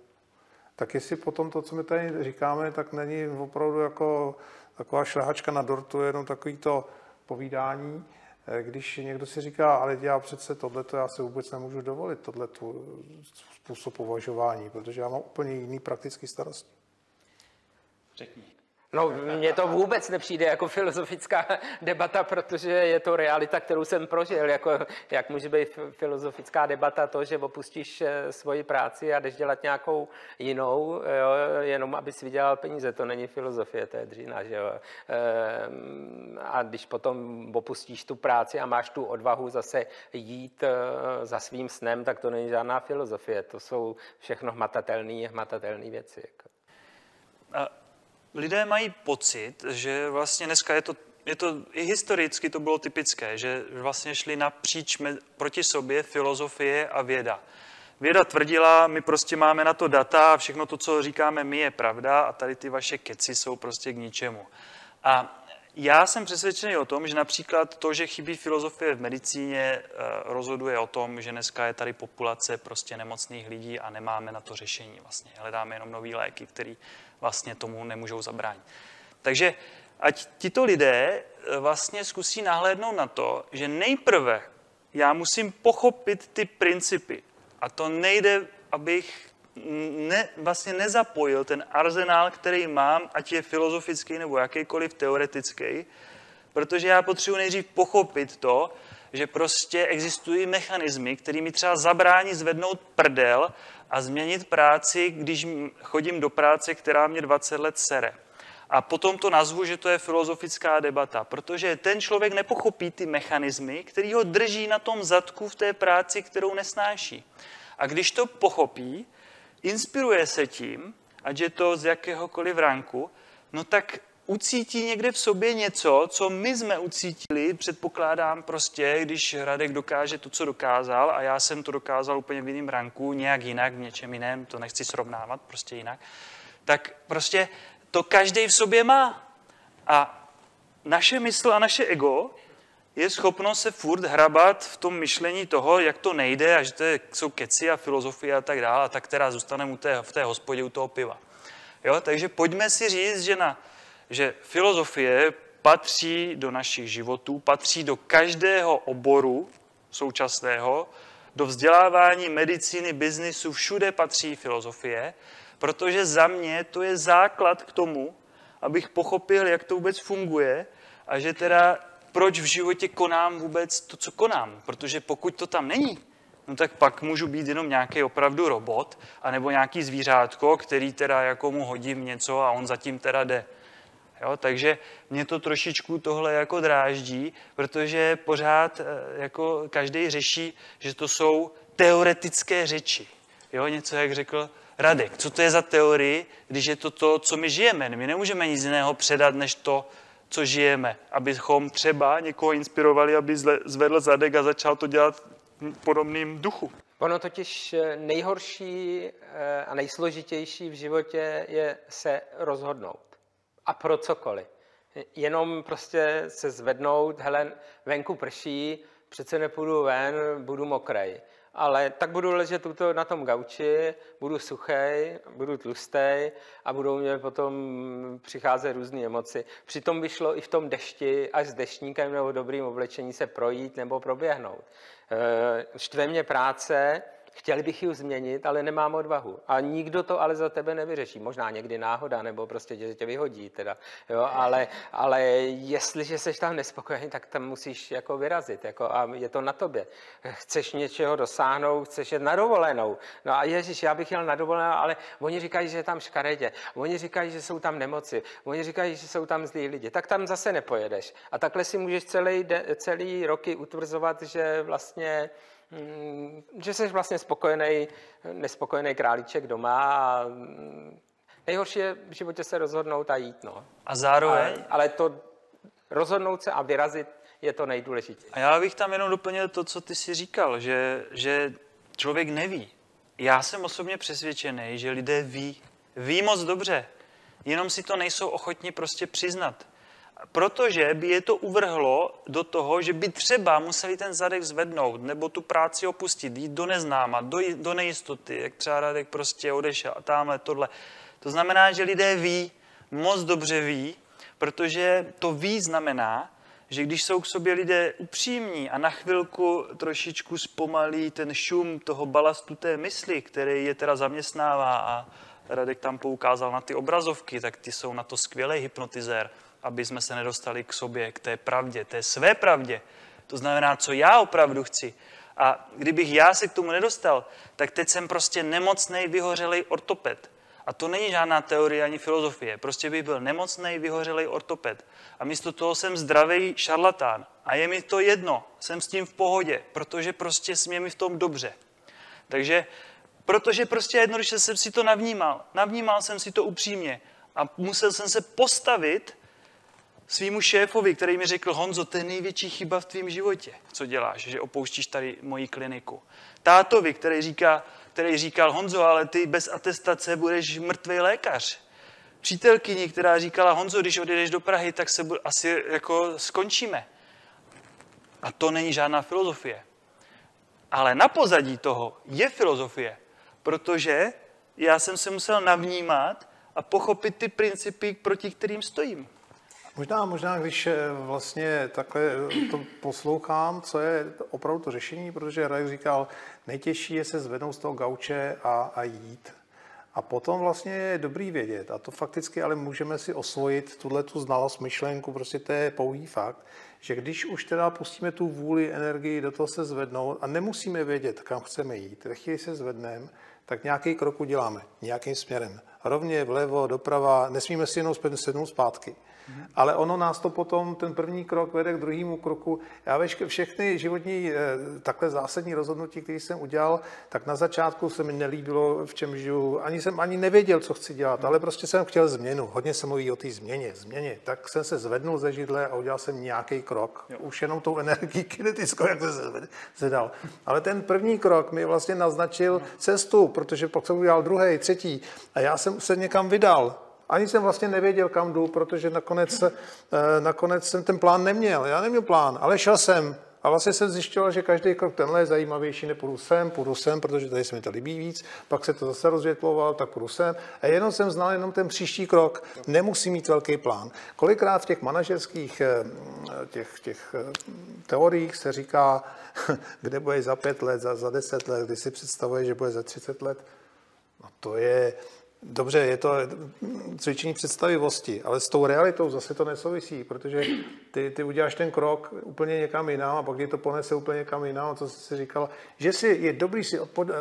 tak jestli potom to, co my tady říkáme, tak není opravdu jako taková šlehačka na dortu, jenom takový to povídání, eh, když někdo si říká, ale já přece tohleto já se vůbec nemůžu dovolit, tohleto způsob považování, protože já mám úplně jiný praktický starosti. Řekni. No, mně to vůbec nepřijde jako filozofická debata, protože je to realita, kterou jsem prožil. Jako, jak může být filozofická debata to, že opustíš eh, svoji práci a jdeš dělat nějakou jinou, jo, jenom abys vydělal peníze. To není filozofie, to je dřína. Že jo. Ehm, a když potom opustíš tu práci a máš tu odvahu zase jít eh, za svým snem, tak to není žádná filozofie. To jsou všechno hmatatelné hmatatelné věci. Jako. A lidé mají pocit, že vlastně dneska je to, je to i historicky to bylo typické, že vlastně šli napříč proti sobě filozofie a věda. Věda tvrdila, my prostě máme na to data a všechno to, co říkáme my, je pravda a tady ty vaše keci jsou prostě k ničemu. A já jsem přesvědčený o tom, že například to, že chybí filozofie v medicíně, eh, rozhoduje o tom, že dneska je tady populace prostě nemocných lidí a nemáme na to řešení. Vlastně hledáme jenom nové léky, které vlastně tomu nemůžou zabránit. Takže ať tito lidé eh, vlastně zkusí nahlédnout na to, že nejprve já musím pochopit ty principy. A to nejde, abych ne, vlastně nezapojil ten arzenál, který mám, ať je filozofický nebo jakýkoliv teoretický, protože já potřebuji nejdřív pochopit to, že prostě existují mechanismy, které mi třeba zabrání zvednout prdel a změnit práci, když chodím do práce, která mě 20 let sere. A potom to nazvu, že to je filozofická debata, protože ten člověk nepochopí ty mechanismy, který ho drží na tom zadku v té práci, kterou nesnáší. A když to pochopí, inspiruje se tím, ať je to z jakéhokoliv ranku, no tak ucítí někde v sobě něco, co my jsme ucítili, předpokládám prostě, když Radek dokáže to, co dokázal, a já jsem to dokázal úplně v jiném ranku, nějak jinak, v něčem jiném, to nechci srovnávat, prostě jinak, tak prostě to každý v sobě má. A naše mysl a naše ego je schopno se furt hrabat v tom myšlení toho, jak to nejde a že to jsou keci a filozofie a tak dále, a tak teda zůstaneme u té, v té hospodě u toho piva. Jo? Takže pojďme si říct, že, na, že filozofie patří do našich životů, patří do každého oboru současného, do vzdělávání, medicíny, biznisu, všude patří filozofie, protože za mě to je základ k tomu, abych pochopil, jak to vůbec funguje a že teda proč v životě konám vůbec to, co konám. Protože pokud to tam není, no tak pak můžu být jenom nějaký opravdu robot, anebo nějaký zvířátko, který teda jako mu hodím něco a on zatím teda jde. Jo, takže mě to trošičku tohle jako dráždí, protože pořád eh, jako každý řeší, že to jsou teoretické řeči. Jo, něco, jak řekl Radek, co to je za teorii, když je to to, co my žijeme. My nemůžeme nic jiného předat, než to, co žijeme, abychom třeba někoho inspirovali, aby zvedl zadek a začal to dělat v podobným duchu. Ono totiž eh, nejhorší eh, a nejsložitější v životě je se rozhodnout. A pro cokoliv. Jenom prostě se zvednout, hele, venku prší, přece nepůjdu ven, budu mokrej ale tak budu ležet tuto, na tom gauči, budu suchý, budu tlustý a budou mě potom přicházet různé emoci. Přitom by šlo i v tom dešti, až s deštníkem nebo dobrým oblečení se projít nebo proběhnout. E, štve mě práce, Chtěl bych ji změnit, ale nemám odvahu. A nikdo to ale za tebe nevyřeší. Možná někdy náhoda, nebo prostě tě, tě vyhodí. Teda. Jo, ale, ale jestliže jsi tam nespokojený, tak tam musíš jako vyrazit. Jako, a je to na tobě. Chceš něčeho dosáhnout, chceš jít na dovolenou. No a ježiš, já bych jel na dovolenou, ale oni říkají, že je tam škaredě. Oni říkají, že jsou tam nemoci. Oni říkají, že jsou tam zlí lidi. Tak tam zase nepojedeš. A takhle si můžeš celý, celý roky utvrzovat, že vlastně že jsi vlastně spokojený, nespokojený králíček doma a mm, nejhorší je v životě se rozhodnout a jít. No. A zároveň? Ale, ale to rozhodnout se a vyrazit je to nejdůležitější. A já bych tam jenom doplnil to, co ty si říkal, že, že člověk neví. Já jsem osobně přesvědčený, že lidé ví. Ví moc dobře. Jenom si to nejsou ochotni prostě přiznat protože by je to uvrhlo do toho, že by třeba museli ten zadek zvednout, nebo tu práci opustit, jít do neznáma, do, do nejistoty, jak třeba Radek prostě odešel a tamhle tohle. To znamená, že lidé ví, moc dobře ví, protože to ví znamená, že když jsou k sobě lidé upřímní a na chvilku trošičku zpomalí ten šum toho balastu té mysli, který je teda zaměstnává a Radek tam poukázal na ty obrazovky, tak ty jsou na to skvělý hypnotizér aby jsme se nedostali k sobě, k té pravdě, té své pravdě. To znamená, co já opravdu chci. A kdybych já se k tomu nedostal, tak teď jsem prostě nemocný, vyhořelý ortoped. A to není žádná teorie ani filozofie. Prostě bych byl nemocný, vyhořelý ortoped. A místo toho jsem zdravý šarlatán. A je mi to jedno, jsem s tím v pohodě, protože prostě jsme mi v tom dobře. Takže, protože prostě jednoduše jsem si to navnímal. Navnímal jsem si to upřímně. A musel jsem se postavit svýmu šéfovi, který mi řekl, Honzo, to je největší chyba v tvém životě, co děláš, že opouštíš tady moji kliniku. Tátovi, který, říká, který říkal, Honzo, ale ty bez atestace budeš mrtvý lékař. Přítelkyni, která říkala, Honzo, když odjedeš do Prahy, tak se asi jako skončíme. A to není žádná filozofie. Ale na pozadí toho je filozofie, protože já jsem se musel navnímat a pochopit ty principy, proti kterým stojím. Možná, možná, když eh, vlastně takhle eh, to poslouchám, co je opravdu to řešení, protože Radek říkal, nejtěžší je se zvednout z toho gauče a, a jít. A potom vlastně je dobrý vědět, a to fakticky ale můžeme si osvojit tuhle tu znalost, myšlenku, prostě to je pouhý fakt, že když už teda pustíme tu vůli, energii do toho se zvednout a nemusíme vědět, kam chceme jít, ve chvíli se zvedneme, tak nějaký krok uděláme, nějakým směrem. Rovně, vlevo, doprava, nesmíme si jenom sednout zpátky. Ale ono nás to potom, ten první krok vede k druhému kroku. Já vešky, všechny životní eh, takhle zásadní rozhodnutí, které jsem udělal, tak na začátku se mi nelíbilo, v čem žiju. Ani jsem ani nevěděl, co chci dělat, ale prostě jsem chtěl změnu. Hodně se mluví o té změně, změně. Tak jsem se zvednul ze židle a udělal jsem nějaký krok. Už jenom tou energií <laughs> kinetickou, jak jsem se zvedal. Ale ten první krok mi vlastně naznačil cestu, protože pak jsem udělal druhý, třetí a já jsem se někam vydal. Ani jsem vlastně nevěděl, kam jdu, protože nakonec, eh, nakonec jsem ten plán neměl. Já neměl plán, ale šel jsem. A vlastně jsem zjišťoval, že každý krok tenhle je zajímavější, nepůjdu sem, půjdu sem, protože tady se mi to líbí víc, pak se to zase rozvětloval, tak půjdu sem. A jenom jsem znal jenom ten příští krok, nemusí mít velký plán. Kolikrát v těch manažerských eh, těch, těch eh, teoriích se říká, <laughs> kde bude za pět let, za, za deset let, kdy si představuje, že bude za třicet let. No to je, Dobře, je to cvičení představivosti, ale s tou realitou zase to nesouvisí, protože ty, ty uděláš ten krok úplně někam jinam a pak je to ponese úplně někam jinam, co jsi si říkal, že si je dobrý si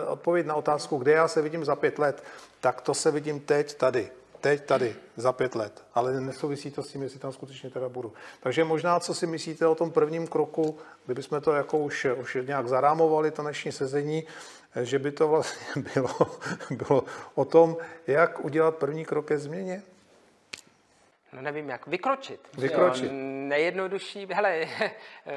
odpovědět na otázku, kde já se vidím za pět let, tak to se vidím teď tady teď tady, za pět let, ale nesouvisí to s tím, jestli tam skutečně teda budu. Takže možná, co si myslíte o tom prvním kroku, kdybychom to jako už, už nějak zarámovali, to dnešní sezení, že by to vlastně <laughs> bylo, bylo o tom, jak udělat první krok ke změně? No nevím, jak vykročit. Vykročit. Jo, nejjednodušší, hele,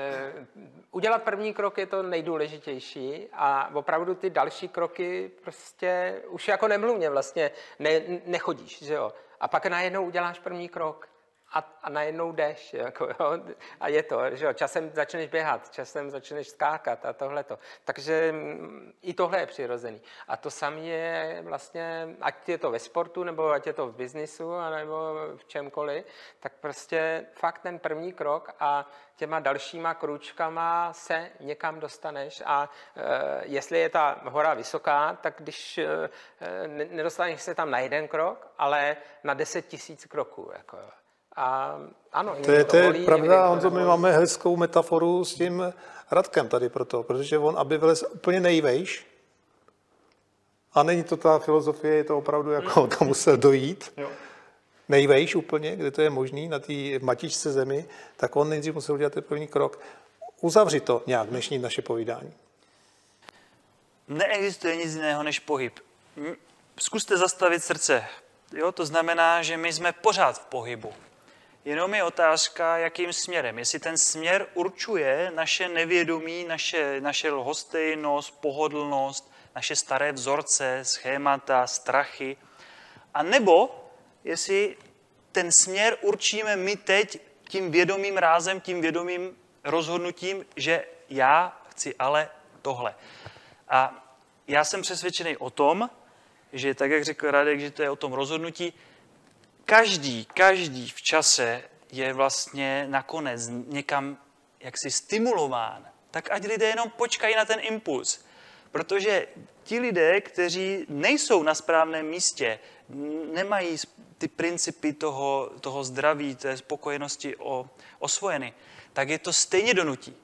<laughs> udělat první krok je to nejdůležitější a opravdu ty další kroky prostě už jako nemluvně vlastně ne, nechodíš, že jo. A pak najednou uděláš první krok a, a najednou jdeš, <laughs> jako, jo, a je to, že jo, časem začneš běhat, časem začneš skákat a tohleto. Takže mm, i tohle je přirozený. A to samé je vlastně, ať je to ve sportu, nebo ať je to v biznisu, nebo v čemkoliv, tak prostě fakt ten první krok a těma dalšíma kručkama se někam dostaneš a e, jestli je ta hora vysoká, tak když e, nedostaneš se tam na jeden krok, ale na deset tisíc kroků. Jako, a ano, to je, to je volí, pravda, Honzo, my máme hezkou metaforu s tím Radkem tady proto, protože on, aby vylez úplně nejvejš, a není to ta filozofie, je to opravdu jako tam musel dojít, jo. nejvejš úplně, kde to je možný, na té matičce zemi, tak on nejdřív musel udělat ten první krok. Uzavři to nějak dnešní naše povídání. Neexistuje nic jiného než pohyb. Zkuste zastavit srdce. Jo, to znamená, že my jsme pořád v pohybu. Jenom je otázka, jakým směrem. Jestli ten směr určuje naše nevědomí, naše, naše lhostejnost, pohodlnost, naše staré vzorce, schémata, strachy, a nebo jestli ten směr určíme my teď tím vědomým rázem, tím vědomým rozhodnutím, že já chci ale tohle. A já jsem přesvědčený o tom, že tak, jak řekl Radek, že to je o tom rozhodnutí, každý, každý v čase je vlastně nakonec někam jaksi stimulován, tak ať lidé jenom počkají na ten impuls. Protože ti lidé, kteří nejsou na správném místě, nemají ty principy toho, toho zdraví, té spokojenosti o, osvojeny, tak je to stejně donutí.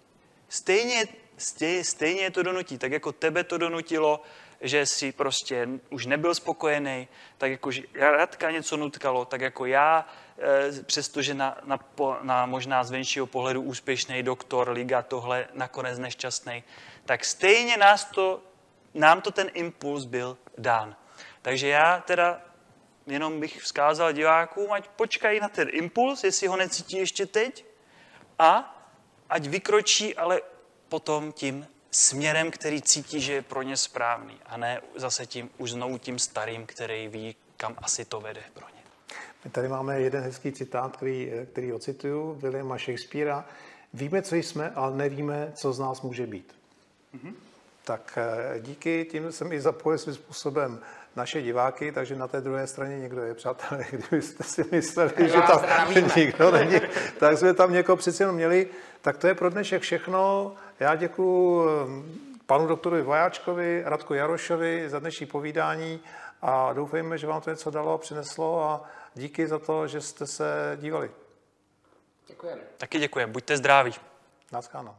Stejně, stejně, stejně je to donutí, tak jako tebe to donutilo že si prostě už nebyl spokojený, tak jako Radka něco nutkalo, tak jako já, eh, přestože na, na, na možná z venšího pohledu úspěšný doktor, liga, tohle nakonec nešťastný, tak stejně nás to, nám to ten impuls byl dán. Takže já teda jenom bych vzkázal divákům, ať počkají na ten impuls, jestli ho necítí ještě teď, a ať vykročí, ale potom tím směrem, který cítí, že je pro ně správný a ne zase tím už znovu tím starým, který ví, kam asi to vede pro ně. My tady máme jeden hezký citát, který, který ocituju, Williama Shakespearea. Víme, co jsme, ale nevíme, co z nás může být. Mm-hmm. Tak eh, díky, tím jsem i zapojil svým způsobem naše diváky, takže na té druhé straně někdo je, přátelé. <laughs> Kdybyste si mysleli, že tam <laughs> nikdo není, tak jsme tam někoho přeci jenom měli. Tak to je pro dnešek všechno. Já děkuji eh, panu doktorovi Vojáčkovi, Radku Jarošovi za dnešní povídání a doufejme, že vám to něco dalo, přineslo a díky za to, že jste se dívali. Děkujeme. Taky děkujeme, buďte zdraví. Naschledanou.